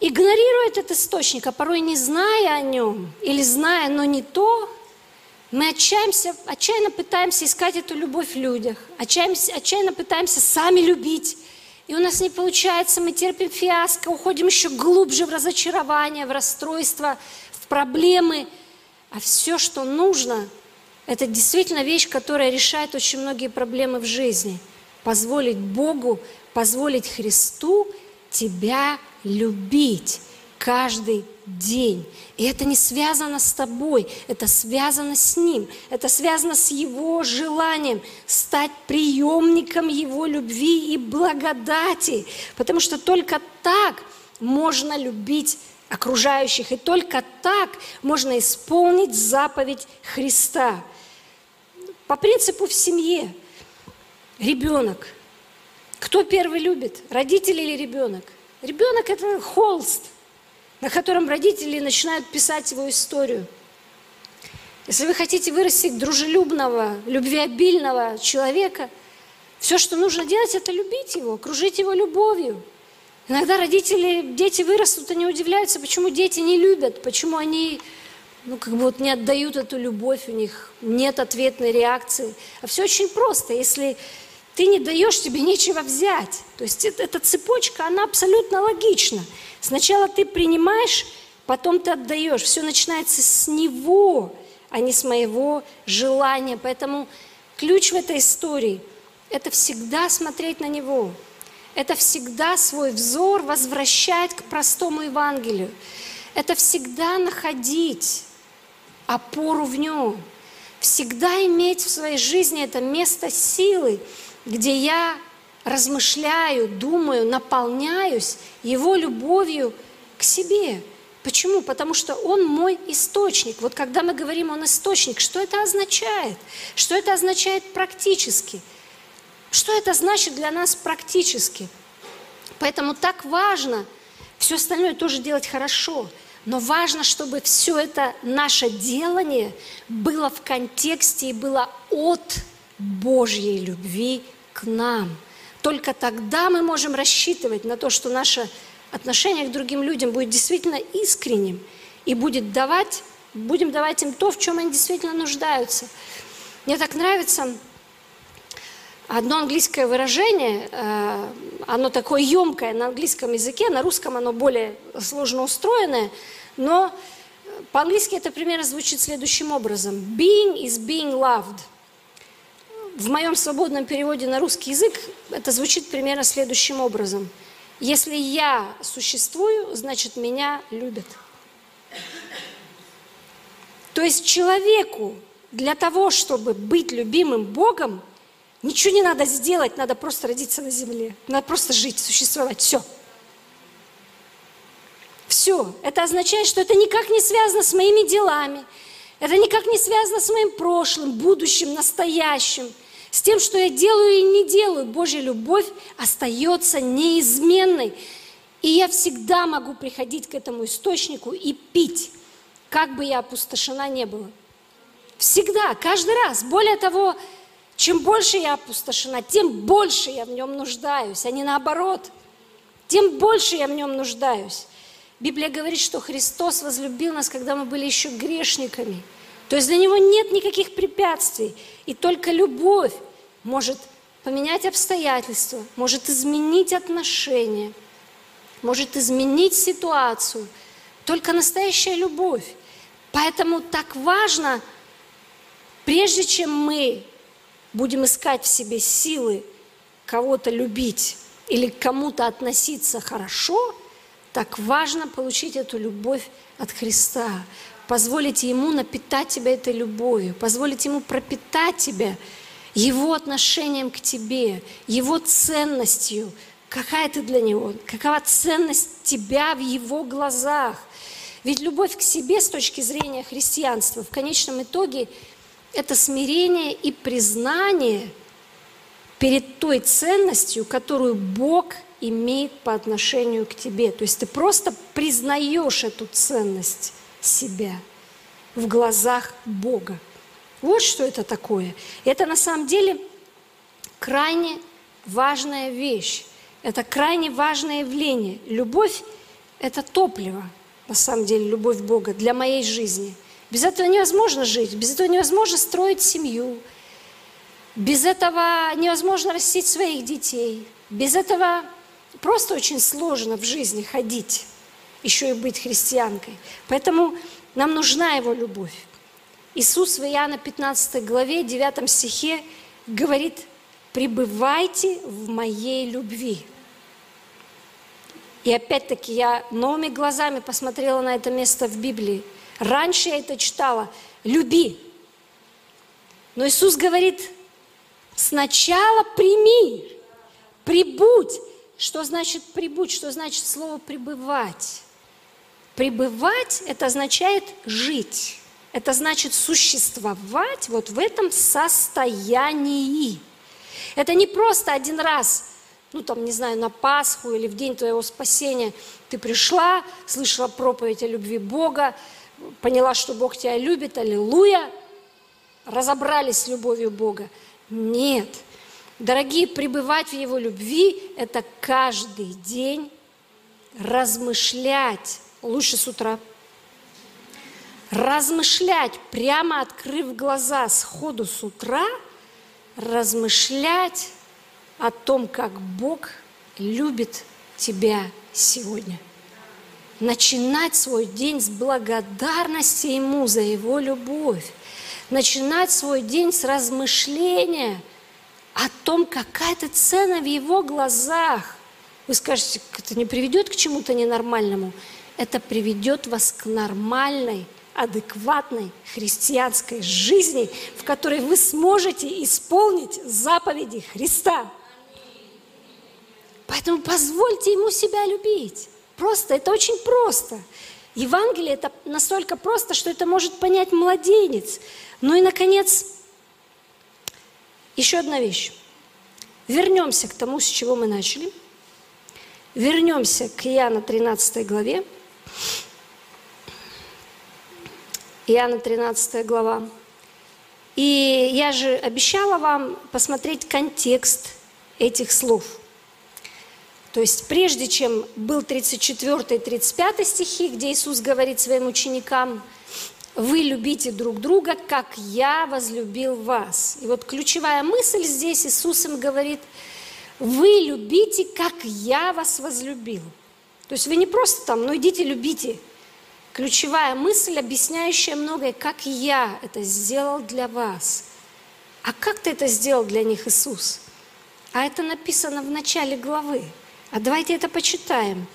игнорируя этот источник, а порой не зная о нем, или зная, но не то, мы отчаемся, отчаянно пытаемся искать эту любовь в людях, отчаянно, отчаянно пытаемся сами любить. И у нас не получается, мы терпим фиаско, уходим еще глубже в разочарование, в расстройство, в проблемы. А все, что нужно – это действительно вещь, которая решает очень многие проблемы в жизни. Позволить Богу, позволить Христу тебя любить каждый день. И это не связано с тобой, это связано с Ним, это связано с Его желанием стать приемником Его любви и благодати. Потому что только так можно любить окружающих, и только так можно исполнить заповедь Христа – по принципу в семье. Ребенок. Кто первый любит, родители или ребенок? Ребенок – это холст, на котором родители начинают писать его историю. Если вы хотите вырастить дружелюбного, любвеобильного человека, все, что нужно делать, это любить его, окружить его любовью. Иногда родители, дети вырастут, они удивляются, почему дети не любят, почему они ну, как бы вот не отдают эту любовь, у них нет ответной реакции. А все очень просто. Если ты не даешь, тебе нечего взять. То есть это, эта цепочка, она абсолютно логична. Сначала ты принимаешь, потом ты отдаешь. Все начинается с него, а не с моего желания. Поэтому ключ в этой истории – это всегда смотреть на него. Это всегда свой взор возвращать к простому Евангелию. Это всегда находить опору в нем. Всегда иметь в своей жизни это место силы, где я размышляю, думаю, наполняюсь Его любовью к себе. Почему? Потому что Он мой источник. Вот когда мы говорим Он источник, что это означает? Что это означает практически? Что это значит для нас практически? Поэтому так важно все остальное тоже делать хорошо – но важно, чтобы все это наше делание было в контексте и было от Божьей любви к нам. Только тогда мы можем рассчитывать на то, что наше отношение к другим людям будет действительно искренним и будет давать, будем давать им то, в чем они действительно нуждаются. Мне так нравится одно английское выражение, э, оно такое емкое на английском языке, на русском оно более сложно устроенное, но по-английски это примерно звучит следующим образом. Being is being loved. В моем свободном переводе на русский язык это звучит примерно следующим образом. Если я существую, значит меня любят. То есть человеку для того, чтобы быть любимым Богом, Ничего не надо сделать, надо просто родиться на земле. Надо просто жить, существовать. Все. Все. Это означает, что это никак не связано с моими делами. Это никак не связано с моим прошлым, будущим, настоящим. С тем, что я делаю и не делаю. Божья любовь остается неизменной. И я всегда могу приходить к этому источнику и пить, как бы я опустошена не была. Всегда, каждый раз. Более того, чем больше я опустошена, тем больше я в нем нуждаюсь, а не наоборот. Тем больше я в нем нуждаюсь. Библия говорит, что Христос возлюбил нас, когда мы были еще грешниками. То есть для Него нет никаких препятствий. И только любовь может поменять обстоятельства, может изменить отношения, может изменить ситуацию. Только настоящая любовь. Поэтому так важно, прежде чем мы будем искать в себе силы кого-то любить или к кому-то относиться хорошо, так важно получить эту любовь от Христа, позволить Ему напитать тебя этой любовью, позволить Ему пропитать тебя Его отношением к тебе, Его ценностью, какая ты для Него, какова ценность тебя в Его глазах. Ведь любовь к себе с точки зрения христианства в конечном итоге – это смирение и признание перед той ценностью, которую Бог имеет по отношению к тебе. То есть ты просто признаешь эту ценность себя в глазах Бога. Вот что это такое. Это на самом деле крайне важная вещь. Это крайне важное явление. Любовь – это топливо, на самом деле, любовь Бога для моей жизни. Без этого невозможно жить, без этого невозможно строить семью, без этого невозможно растить своих детей, без этого просто очень сложно в жизни ходить, еще и быть христианкой. Поэтому нам нужна Его любовь. Иисус в Иоанна 15 главе, 9 стихе говорит, «Пребывайте в моей любви». И опять-таки я новыми глазами посмотрела на это место в Библии. Раньше я это читала «люби». Но Иисус говорит, сначала прими, прибудь что значит прибудь? Что значит слово пребывать? Пребывать – это означает жить. Это значит существовать вот в этом состоянии. Это не просто один раз, ну там, не знаю, на Пасху или в день твоего спасения ты пришла, слышала проповедь о любви Бога, поняла, что Бог тебя любит, аллилуйя, разобрались с любовью Бога. Нет – Дорогие, пребывать в Его любви – это каждый день размышлять, лучше с утра, размышлять, прямо открыв глаза сходу с утра, размышлять о том, как Бог любит тебя сегодня. Начинать свой день с благодарности Ему за Его любовь. Начинать свой день с размышления – о том, какая то цена в его глазах. Вы скажете, это не приведет к чему-то ненормальному. Это приведет вас к нормальной, адекватной христианской жизни, в которой вы сможете исполнить заповеди Христа. Поэтому позвольте ему себя любить. Просто, это очень просто. Евангелие это настолько просто, что это может понять младенец. Ну и, наконец, еще одна вещь. Вернемся к тому, с чего мы начали. Вернемся к Иоанна 13 главе. Иоанна 13 глава. И я же обещала вам посмотреть контекст этих слов. То есть прежде чем был 34 и 35 стихи, где Иисус говорит своим ученикам – вы любите друг друга, как я возлюбил вас. И вот ключевая мысль здесь Иисус им говорит, вы любите, как я вас возлюбил. То есть вы не просто там, ну идите любите. Ключевая мысль, объясняющая многое, как я это сделал для вас. А как ты это сделал для них, Иисус? А это написано в начале главы. А давайте это почитаем.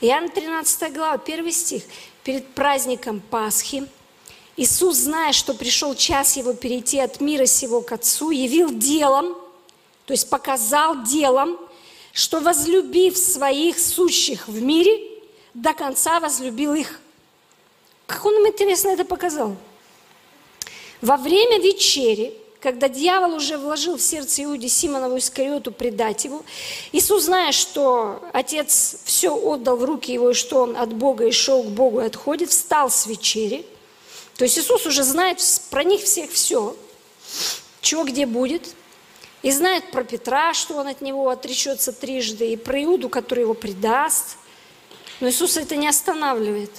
Иоанн 13 глава, первый стих. Перед праздником Пасхи – Иисус, зная, что пришел час Его перейти от мира сего к Отцу, явил делом, то есть показал делом, что возлюбив своих сущих в мире, до конца возлюбил их. Как он им интересно это показал? Во время вечери, когда дьявол уже вложил в сердце Иуде Симонову Искариоту предать его, Иисус, зная, что Отец все отдал в руки его, и что он от Бога и шел к Богу и отходит, встал с вечери – то есть Иисус уже знает про них всех все, чего где будет, и знает про Петра, что он от него отречется трижды, и про Иуду, который его предаст. Но Иисус это не останавливает.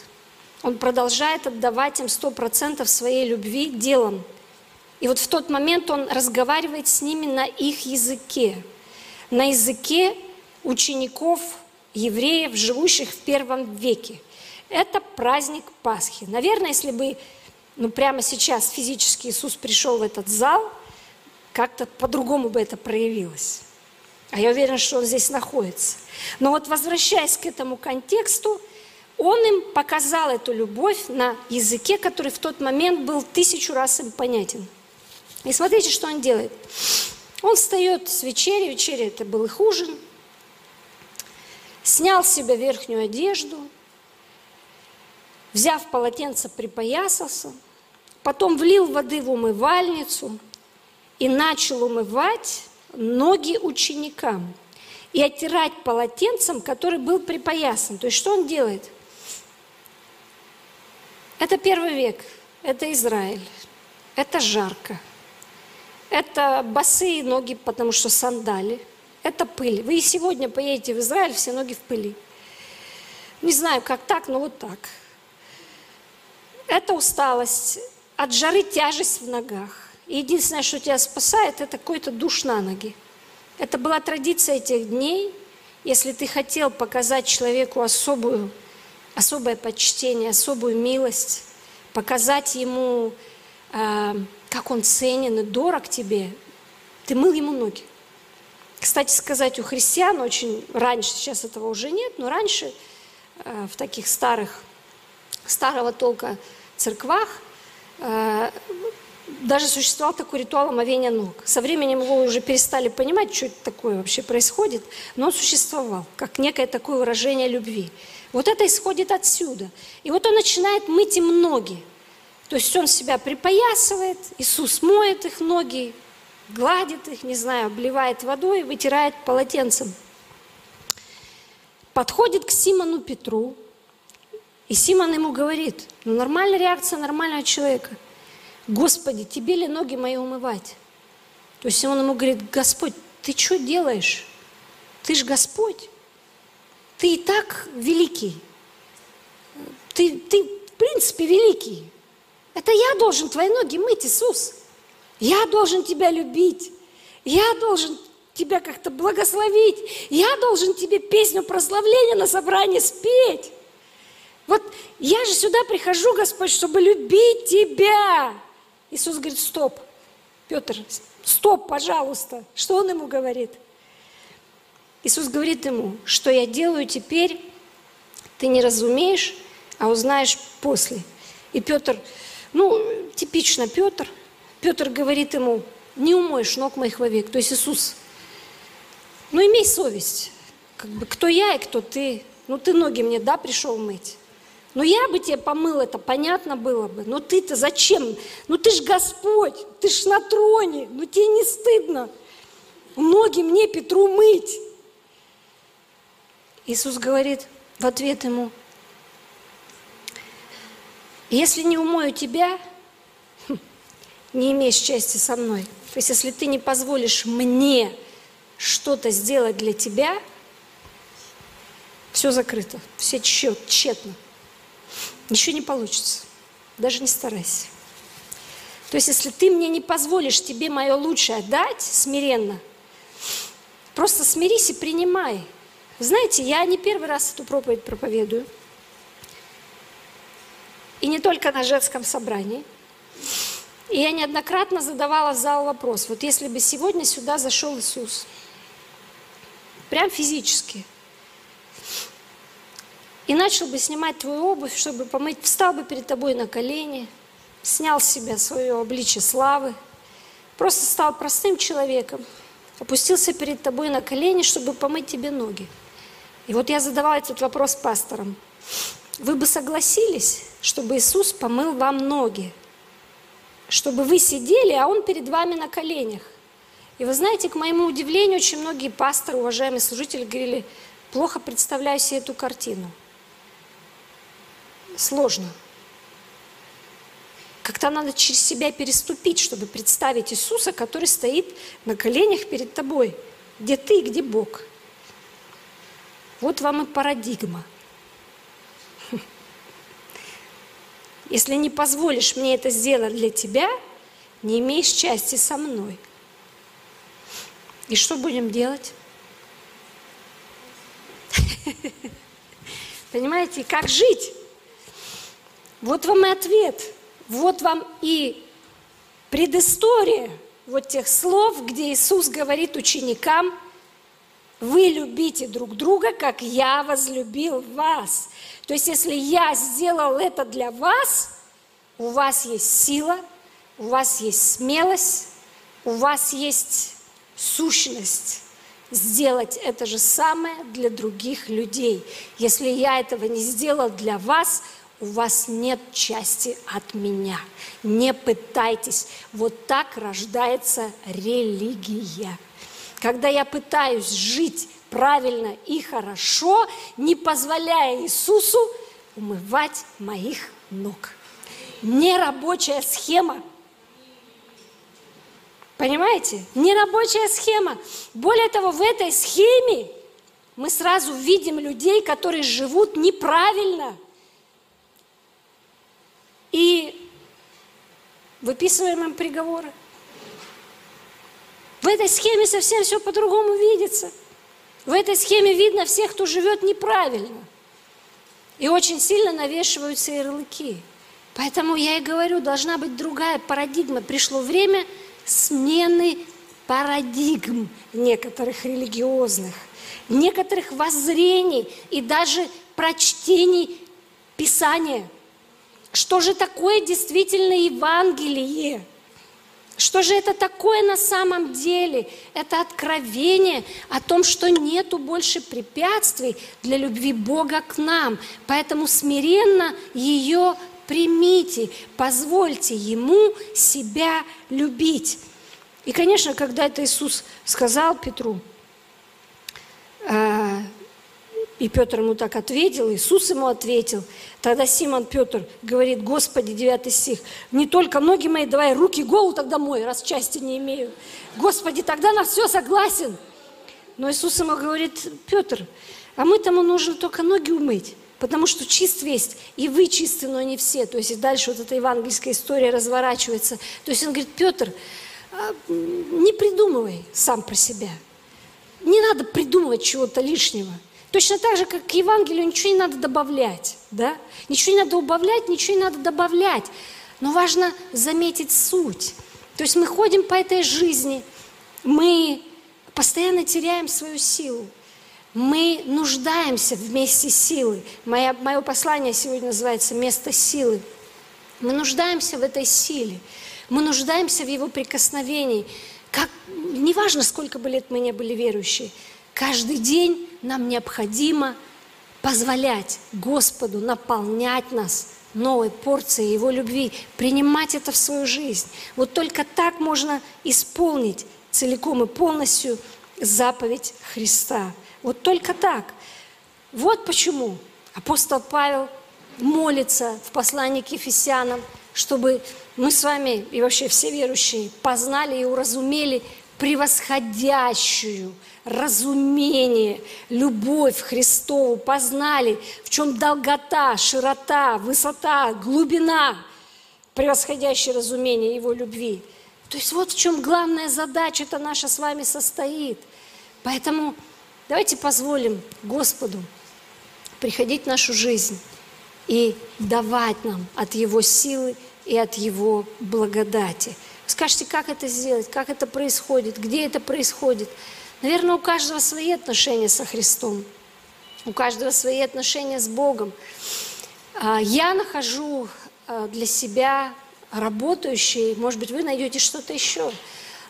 Он продолжает отдавать им сто процентов своей любви делом. И вот в тот момент он разговаривает с ними на их языке, на языке учеников евреев, живущих в первом веке. Это праздник Пасхи. Наверное, если бы ну, прямо сейчас физически Иисус пришел в этот зал, как-то по-другому бы это проявилось. А я уверена, что он здесь находится. Но вот возвращаясь к этому контексту, он им показал эту любовь на языке, который в тот момент был тысячу раз им понятен. И смотрите, что он делает. Он встает с вечери, вечеря это был их ужин, снял с себя верхнюю одежду, взяв полотенце, припоясался, потом влил воды в умывальницу и начал умывать ноги ученикам и оттирать полотенцем, который был припоясан. То есть что он делает? Это первый век, это Израиль, это жарко, это босые ноги, потому что сандали, это пыль. Вы и сегодня поедете в Израиль, все ноги в пыли. Не знаю, как так, но вот так. Это усталость, от жары тяжесть в ногах. Единственное, что тебя спасает, это какой-то душ на ноги. Это была традиция этих дней. Если ты хотел показать человеку особую, особое почтение, особую милость, показать ему, э, как он ценен и дорог тебе, ты мыл ему ноги. Кстати сказать, у христиан очень раньше, сейчас этого уже нет, но раньше э, в таких старых, старого толка церквах э, даже существовал такой ритуал омовения ног. Со временем его уже перестали понимать, что это такое вообще происходит, но он существовал, как некое такое выражение любви. Вот это исходит отсюда. И вот он начинает мыть им ноги. То есть он себя припоясывает, Иисус моет их ноги, гладит их, не знаю, обливает водой, вытирает полотенцем. Подходит к Симону Петру, и Симон ему говорит, ну нормальная реакция нормального человека. Господи, тебе ли ноги мои умывать? То есть он ему говорит, Господь, ты что делаешь? Ты же Господь. Ты и так великий. Ты, ты в принципе великий. Это я должен твои ноги мыть, Иисус. Я должен тебя любить. Я должен тебя как-то благословить. Я должен тебе песню прославления на собрании спеть. Вот я же сюда прихожу, Господь, чтобы любить Тебя. Иисус говорит, стоп. Петр, стоп, пожалуйста. Что он ему говорит? Иисус говорит ему, что я делаю теперь, ты не разумеешь, а узнаешь после. И Петр, ну, типично Петр, Петр говорит ему, не умоешь ног моих вовек. То есть Иисус, ну имей совесть. Как бы, кто я и кто ты? Ну ты ноги мне, да, пришел мыть? Ну я бы тебе помыл, это понятно было бы. Но ты-то зачем? Ну ты ж Господь, ты ж на троне, ну тебе не стыдно. Ноги мне Петру мыть. Иисус говорит в ответ ему, если не умою тебя, не имеешь счастья со мной. То есть, если ты не позволишь мне что-то сделать для тебя, все закрыто, все тщет, тщетно. Ничего не получится. Даже не старайся. То есть, если ты мне не позволишь тебе мое лучшее дать смиренно, просто смирись и принимай. Знаете, я не первый раз эту проповедь проповедую. И не только на женском собрании. И я неоднократно задавала в зал вопрос, вот если бы сегодня сюда зашел Иисус, прям физически, и начал бы снимать твою обувь, чтобы помыть, встал бы перед тобой на колени, снял с себя свое обличие славы, просто стал простым человеком, опустился перед тобой на колени, чтобы помыть тебе ноги. И вот я задавала этот вопрос пасторам. Вы бы согласились, чтобы Иисус помыл вам ноги, чтобы вы сидели, а Он перед вами на коленях? И вы знаете, к моему удивлению, очень многие пасторы, уважаемые служители говорили, плохо представляю себе эту картину сложно. Как-то надо через себя переступить, чтобы представить Иисуса, который стоит на коленях перед тобой. Где ты, где Бог. Вот вам и парадигма. Если не позволишь мне это сделать для тебя, не имеешь части со мной. И что будем делать? Понимаете, как жить? Вот вам и ответ. Вот вам и предыстория вот тех слов, где Иисус говорит ученикам, вы любите друг друга, как я возлюбил вас. То есть, если я сделал это для вас, у вас есть сила, у вас есть смелость, у вас есть сущность сделать это же самое для других людей. Если я этого не сделал для вас, у вас нет части от меня. Не пытайтесь. Вот так рождается религия. Когда я пытаюсь жить правильно и хорошо, не позволяя Иисусу умывать моих ног. Нерабочая схема. Понимаете? Нерабочая схема. Более того, в этой схеме мы сразу видим людей, которые живут неправильно – и выписываем им приговоры. В этой схеме совсем все по-другому видится. В этой схеме видно всех, кто живет неправильно. И очень сильно навешиваются ярлыки. Поэтому я и говорю, должна быть другая парадигма. Пришло время смены парадигм некоторых религиозных, некоторых воззрений и даже прочтений Писания – что же такое действительно Евангелие? Что же это такое на самом деле? Это откровение о том, что нету больше препятствий для любви Бога к нам. Поэтому смиренно ее примите, позвольте Ему себя любить. И, конечно, когда это Иисус сказал Петру, э, и Петр ему так ответил, Иисус ему ответил. Тогда Симон Петр говорит, Господи, 9 стих, не только ноги мои, давай руки, голову тогда мой, раз части не имею. Господи, тогда на все согласен. Но Иисус ему говорит, Петр, а мы тому нужно только ноги умыть, потому что чист весть, и вы чисты, но не все. То есть и дальше вот эта евангельская история разворачивается. То есть он говорит, Петр, а, не придумывай сам про себя. Не надо придумывать чего-то лишнего – Точно так же, как к Евангелию ничего не надо добавлять, да? Ничего не надо убавлять, ничего не надо добавлять. Но важно заметить суть. То есть мы ходим по этой жизни, мы постоянно теряем свою силу. Мы нуждаемся вместе силы. Мое, мое послание сегодня называется «Место силы». Мы нуждаемся в этой силе. Мы нуждаемся в его прикосновении. Как, неважно, сколько бы лет мы не были верующие, каждый день нам необходимо позволять Господу наполнять нас новой порцией Его любви, принимать это в свою жизнь. Вот только так можно исполнить целиком и полностью заповедь Христа. Вот только так. Вот почему апостол Павел молится в послании к Ефесянам, чтобы мы с вами и вообще все верующие познали и уразумели превосходящую разумение, любовь Христову, познали, в чем долгота, широта, высота, глубина, превосходящее разумение Его любви. То есть вот в чем главная задача это наша с вами состоит. Поэтому давайте позволим Господу приходить в нашу жизнь и давать нам от Его силы и от Его благодати. Скажите, как это сделать, как это происходит, где это происходит – Наверное, у каждого свои отношения со Христом, у каждого свои отношения с Богом. А, я нахожу а, для себя работающие, может быть, вы найдете что-то еще.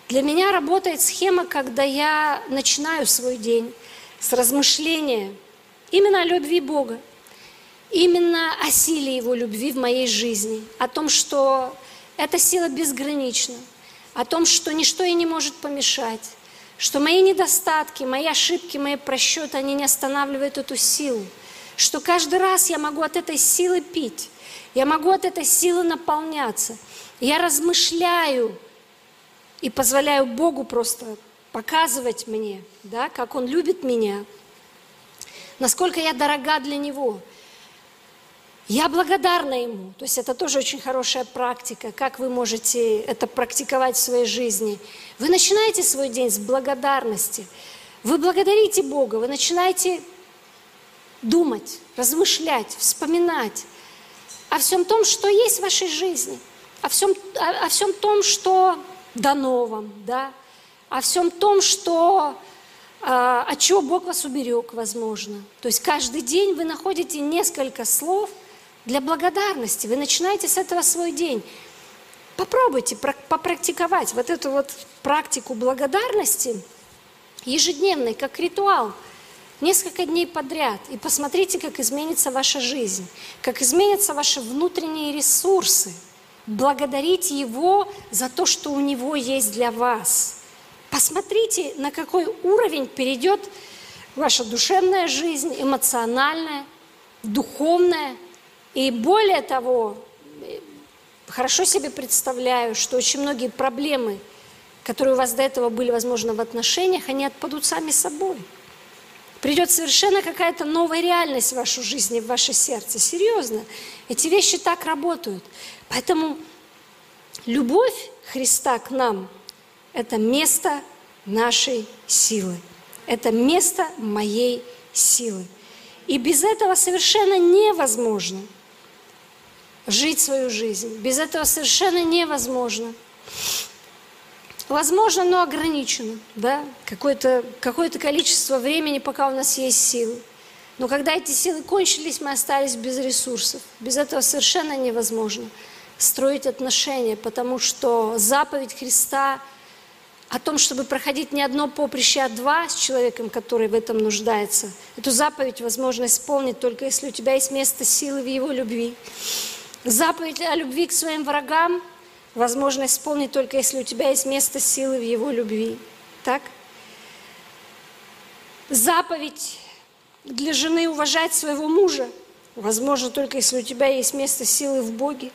Для меня работает схема, когда я начинаю свой день с размышления именно о любви Бога, именно о силе Его любви в моей жизни, о том, что эта сила безгранична, о том, что ничто ей не может помешать, что мои недостатки, мои ошибки, мои просчеты, они не останавливают эту силу, что каждый раз я могу от этой силы пить, я могу от этой силы наполняться. Я размышляю и позволяю Богу просто показывать мне, да, как Он любит меня, насколько я дорога для Него. Я благодарна Ему. То есть это тоже очень хорошая практика. Как вы можете это практиковать в своей жизни? Вы начинаете свой день с благодарности. Вы благодарите Бога, вы начинаете думать, размышлять, вспоминать о всем том, что есть в вашей жизни, о всем, о, о всем том, что дано вам, да, о всем том, что, а, от чего Бог вас уберег, возможно. То есть каждый день вы находите несколько слов для благодарности. Вы начинаете с этого свой день. Попробуйте попрактиковать вот эту вот практику благодарности ежедневной, как ритуал, несколько дней подряд. И посмотрите, как изменится ваша жизнь, как изменятся ваши внутренние ресурсы. Благодарите Его за то, что у Него есть для вас – Посмотрите, на какой уровень перейдет ваша душевная жизнь, эмоциональная, духовная. И более того, хорошо себе представляю, что очень многие проблемы, которые у вас до этого были, возможно, в отношениях, они отпадут сами собой. Придет совершенно какая-то новая реальность в вашу жизнь и в ваше сердце. Серьезно. Эти вещи так работают. Поэтому любовь Христа к нам – это место нашей силы. Это место моей силы. И без этого совершенно невозможно жить свою жизнь. Без этого совершенно невозможно. Возможно, но ограничено, да, какое-то какое количество времени, пока у нас есть силы. Но когда эти силы кончились, мы остались без ресурсов. Без этого совершенно невозможно строить отношения, потому что заповедь Христа – о том, чтобы проходить не одно поприще, а два с человеком, который в этом нуждается. Эту заповедь возможно исполнить только если у тебя есть место силы в его любви. Заповедь о любви к своим врагам возможно исполнить только если у тебя есть место силы в его любви. Так? Заповедь для жены уважать своего мужа возможно только если у тебя есть место силы в Боге.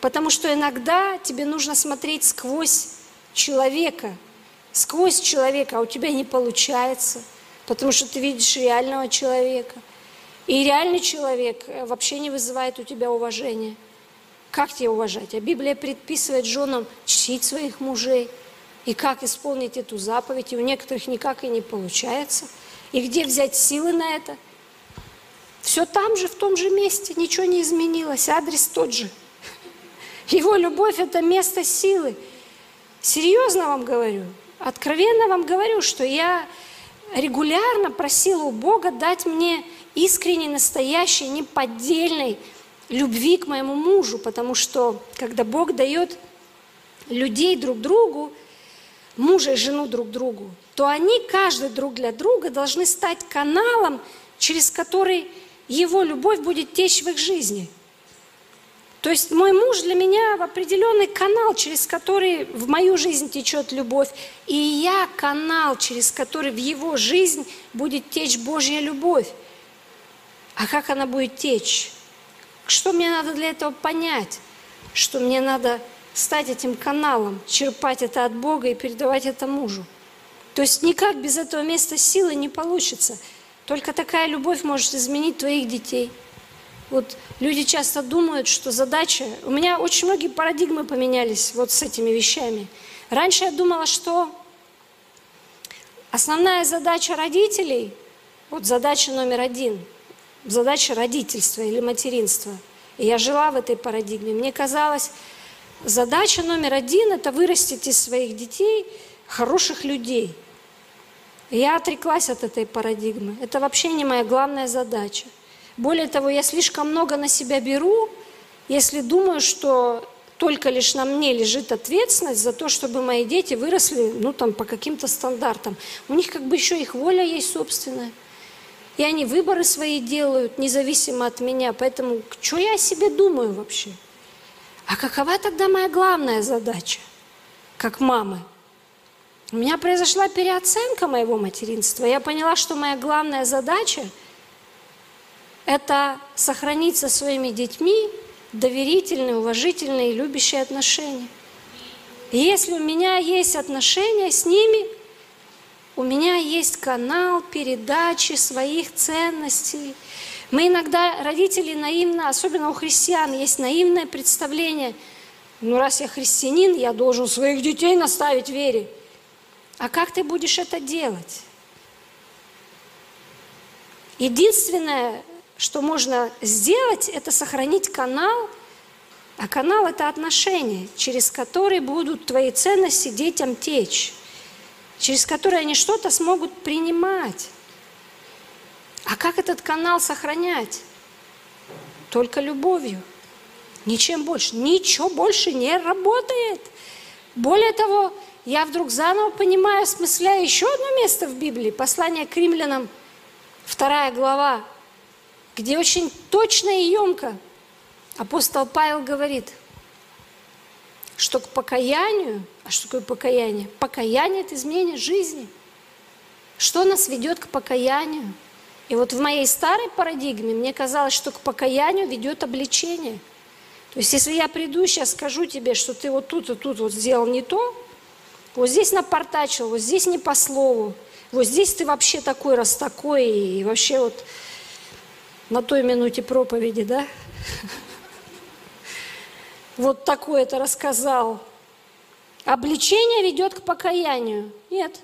Потому что иногда тебе нужно смотреть сквозь человека, сквозь человека, а у тебя не получается, потому что ты видишь реального человека. И реальный человек э, вообще не вызывает у тебя уважения. Как тебе уважать? А Библия предписывает женам чтить своих мужей. И как исполнить эту заповедь? И у некоторых никак и не получается. И где взять силы на это? Все там же, в том же месте, ничего не изменилось, адрес тот же. Его любовь – это место силы. Серьезно вам говорю. Откровенно вам говорю, что я регулярно просила у Бога дать мне искренней, настоящей, неподдельной любви к моему мужу, потому что когда Бог дает людей друг другу, мужа и жену друг другу, то они, каждый друг для друга, должны стать каналом, через который его любовь будет течь в их жизни – то есть мой муж для меня в определенный канал, через который в мою жизнь течет любовь, и я канал, через который в его жизнь будет течь Божья любовь. А как она будет течь? Что мне надо для этого понять? Что мне надо стать этим каналом, черпать это от Бога и передавать это мужу. То есть никак без этого места силы не получится. Только такая любовь может изменить твоих детей – вот люди часто думают, что задача... У меня очень многие парадигмы поменялись вот с этими вещами. Раньше я думала, что основная задача родителей, вот задача номер один, задача родительства или материнства. И я жила в этой парадигме. Мне казалось, задача номер один – это вырастить из своих детей хороших людей. И я отреклась от этой парадигмы. Это вообще не моя главная задача. Более того, я слишком много на себя беру, если думаю, что только лишь на мне лежит ответственность за то, чтобы мои дети выросли, ну, там, по каким-то стандартам. У них как бы еще их воля есть собственная. И они выборы свои делают, независимо от меня. Поэтому, что я о себе думаю вообще? А какова тогда моя главная задача, как мамы? У меня произошла переоценка моего материнства. Я поняла, что моя главная задача – это сохранить со своими детьми доверительные, уважительные и любящие отношения. И если у меня есть отношения с ними, у меня есть канал передачи своих ценностей, Мы иногда, родители, наивно, особенно у христиан, есть наивное представление, ну раз я христианин, я должен своих детей наставить вере. А как ты будешь это делать? Единственное, что можно сделать, это сохранить канал, а канал – это отношения, через которые будут твои ценности детям течь, через которые они что-то смогут принимать. А как этот канал сохранять? Только любовью. Ничем больше. Ничего больше не работает. Более того, я вдруг заново понимаю, осмысляю еще одно место в Библии, послание к римлянам, вторая глава, где очень точно и емко апостол Павел говорит, что к покаянию, а что такое покаяние? Покаяние – это изменение жизни. Что нас ведет к покаянию? И вот в моей старой парадигме мне казалось, что к покаянию ведет обличение. То есть если я приду сейчас скажу тебе, что ты вот тут и тут вот сделал не то, вот здесь напортачил, вот здесь не по слову, вот здесь ты вообще такой, раз такой, и вообще вот на той минуте проповеди, да? Вот такое это рассказал. Обличение ведет к покаянию. Нет,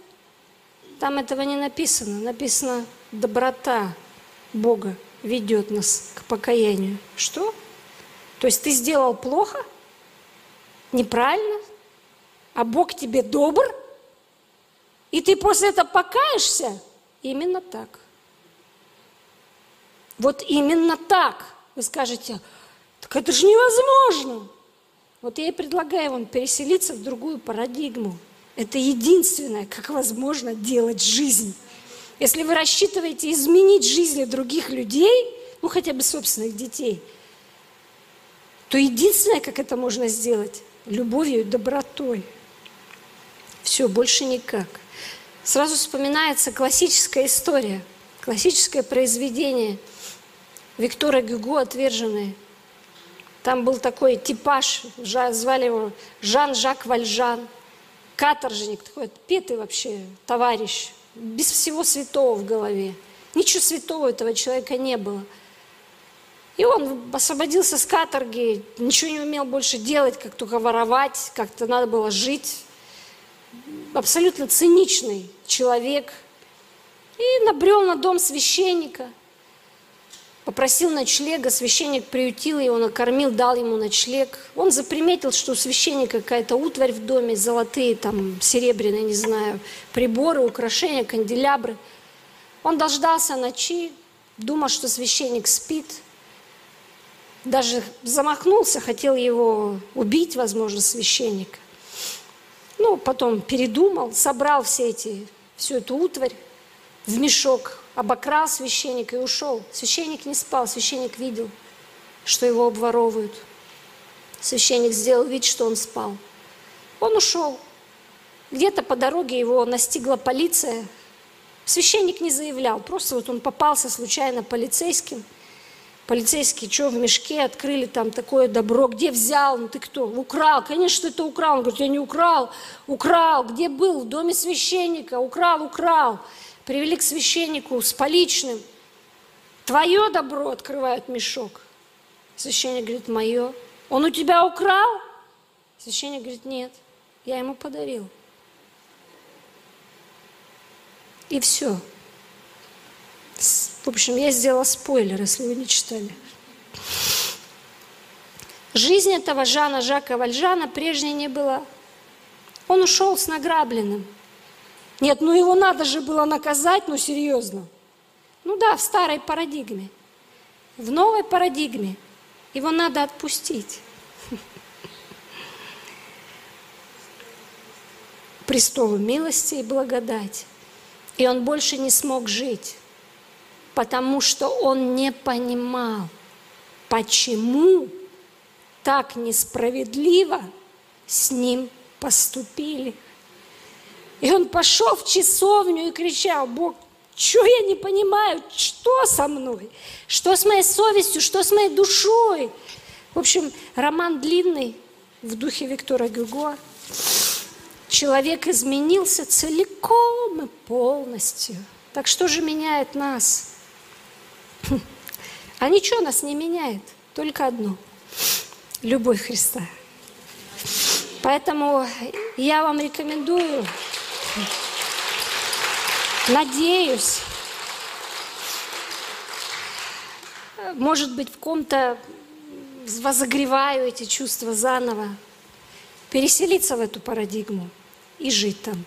там этого не написано. Написано доброта Бога ведет нас к покаянию. Что? То есть ты сделал плохо? Неправильно? А Бог тебе добр? И ты после этого покаешься? Именно так. Вот именно так. Вы скажете, так это же невозможно. Вот я и предлагаю вам переселиться в другую парадигму. Это единственное, как возможно делать жизнь. Если вы рассчитываете изменить жизни других людей, ну хотя бы собственных детей, то единственное, как это можно сделать, любовью и добротой. Все, больше никак. Сразу вспоминается классическая история, классическое произведение Виктора Гюго «Отверженные». Там был такой типаж, звали его Жан-Жак Вальжан, каторжник, такой отпетый вообще товарищ, без всего святого в голове. Ничего святого этого человека не было. И он освободился с каторги, ничего не умел больше делать, как только воровать, как-то надо было жить. Абсолютно циничный человек. И набрел на дом священника. Попросил ночлега, священник приютил его, накормил, дал ему ночлег. Он заприметил, что у священника какая-то утварь в доме, золотые, там, серебряные, не знаю, приборы, украшения, канделябры. Он дождался ночи, думал, что священник спит. Даже замахнулся, хотел его убить, возможно, священника. Ну, потом передумал, собрал все эти, всю эту утварь в мешок, обокрал священника и ушел. Священник не спал, священник видел, что его обворовывают. Священник сделал вид, что он спал. Он ушел. Где-то по дороге его настигла полиция. Священник не заявлял, просто вот он попался случайно полицейским. Полицейские, что в мешке открыли там такое добро, где взял, ну ты кто? Украл, конечно, это украл. Он говорит, я не украл, украл, где был? В доме священника, украл, украл привели к священнику с поличным. Твое добро открывают мешок. Священник говорит, мое. Он у тебя украл? Священник говорит, нет, я ему подарил. И все. В общем, я сделала спойлер, если вы не читали. Жизнь этого Жана Жака Вальжана прежней не была. Он ушел с награбленным – нет, ну его надо же было наказать, ну серьезно. Ну да, в старой парадигме. В новой парадигме его надо отпустить. Престолу милости и благодати. И он больше не смог жить, потому что он не понимал, почему так несправедливо с ним поступили. И он пошел в часовню и кричал, Бог, что я не понимаю, что со мной, что с моей совестью, что с моей душой. В общем, роман длинный в духе Виктора Гюго. Человек изменился целиком и полностью. Так что же меняет нас? А ничего нас не меняет, только одно – любовь Христа. Поэтому я вам рекомендую, надеюсь, может быть, в ком-то возогреваю эти чувства заново, переселиться в эту парадигму и жить там.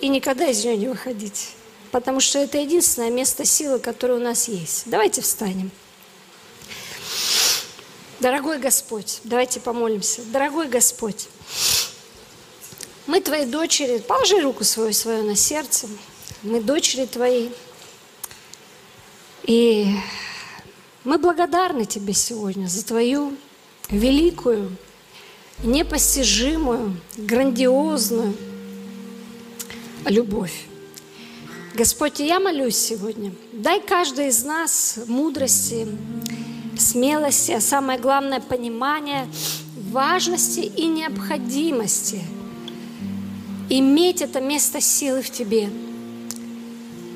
И никогда из нее не выходить. Потому что это единственное место силы, которое у нас есть. Давайте встанем. Дорогой Господь, давайте помолимся. Дорогой Господь, мы Твои дочери, положи руку свою свою на сердце, мы дочери Твои. И мы благодарны Тебе сегодня за Твою великую, непостижимую, грандиозную любовь. Господь, я молюсь сегодня, дай каждой из нас мудрости, смелости, а самое главное понимание важности и необходимости иметь это место силы в тебе.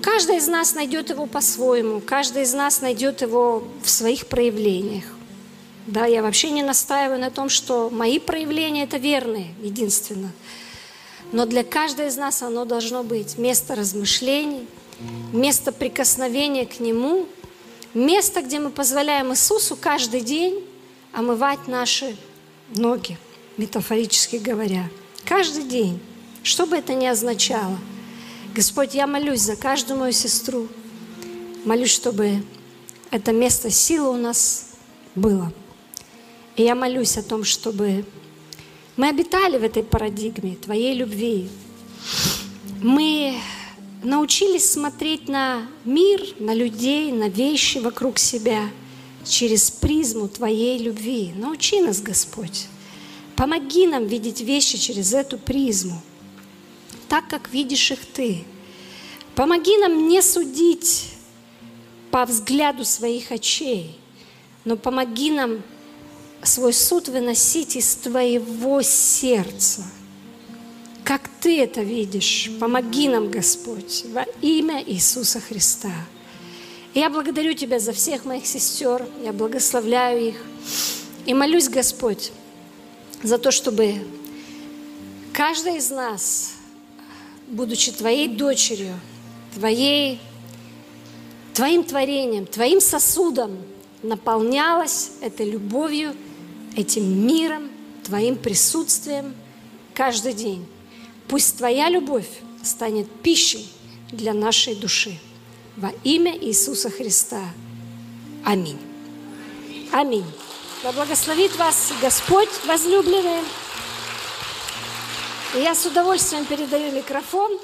Каждый из нас найдет его по-своему, каждый из нас найдет его в своих проявлениях. Да, я вообще не настаиваю на том, что мои проявления это верные, единственно. Но для каждой из нас оно должно быть место размышлений, место прикосновения к Нему – Место, где мы позволяем Иисусу каждый день омывать наши ноги, метафорически говоря. Каждый день. Что бы это ни означало. Господь, я молюсь за каждую мою сестру. Молюсь, чтобы это место силы у нас было. И я молюсь о том, чтобы мы обитали в этой парадигме Твоей любви. Мы научились смотреть на мир, на людей, на вещи вокруг себя через призму Твоей любви. Научи нас, Господь. Помоги нам видеть вещи через эту призму, так, как видишь их Ты. Помоги нам не судить по взгляду своих очей, но помоги нам свой суд выносить из Твоего сердца – как Ты это видишь. Помоги нам, Господь, во имя Иисуса Христа. Я благодарю Тебя за всех моих сестер, я благословляю их. И молюсь, Господь, за то, чтобы каждая из нас, будучи Твоей дочерью, Твоей, Твоим творением, Твоим сосудом, наполнялась этой любовью, этим миром, Твоим присутствием каждый день. Пусть Твоя любовь станет пищей для нашей души. Во имя Иисуса Христа. Аминь. Аминь. Да благословит вас Господь, возлюбленные. Я с удовольствием передаю микрофон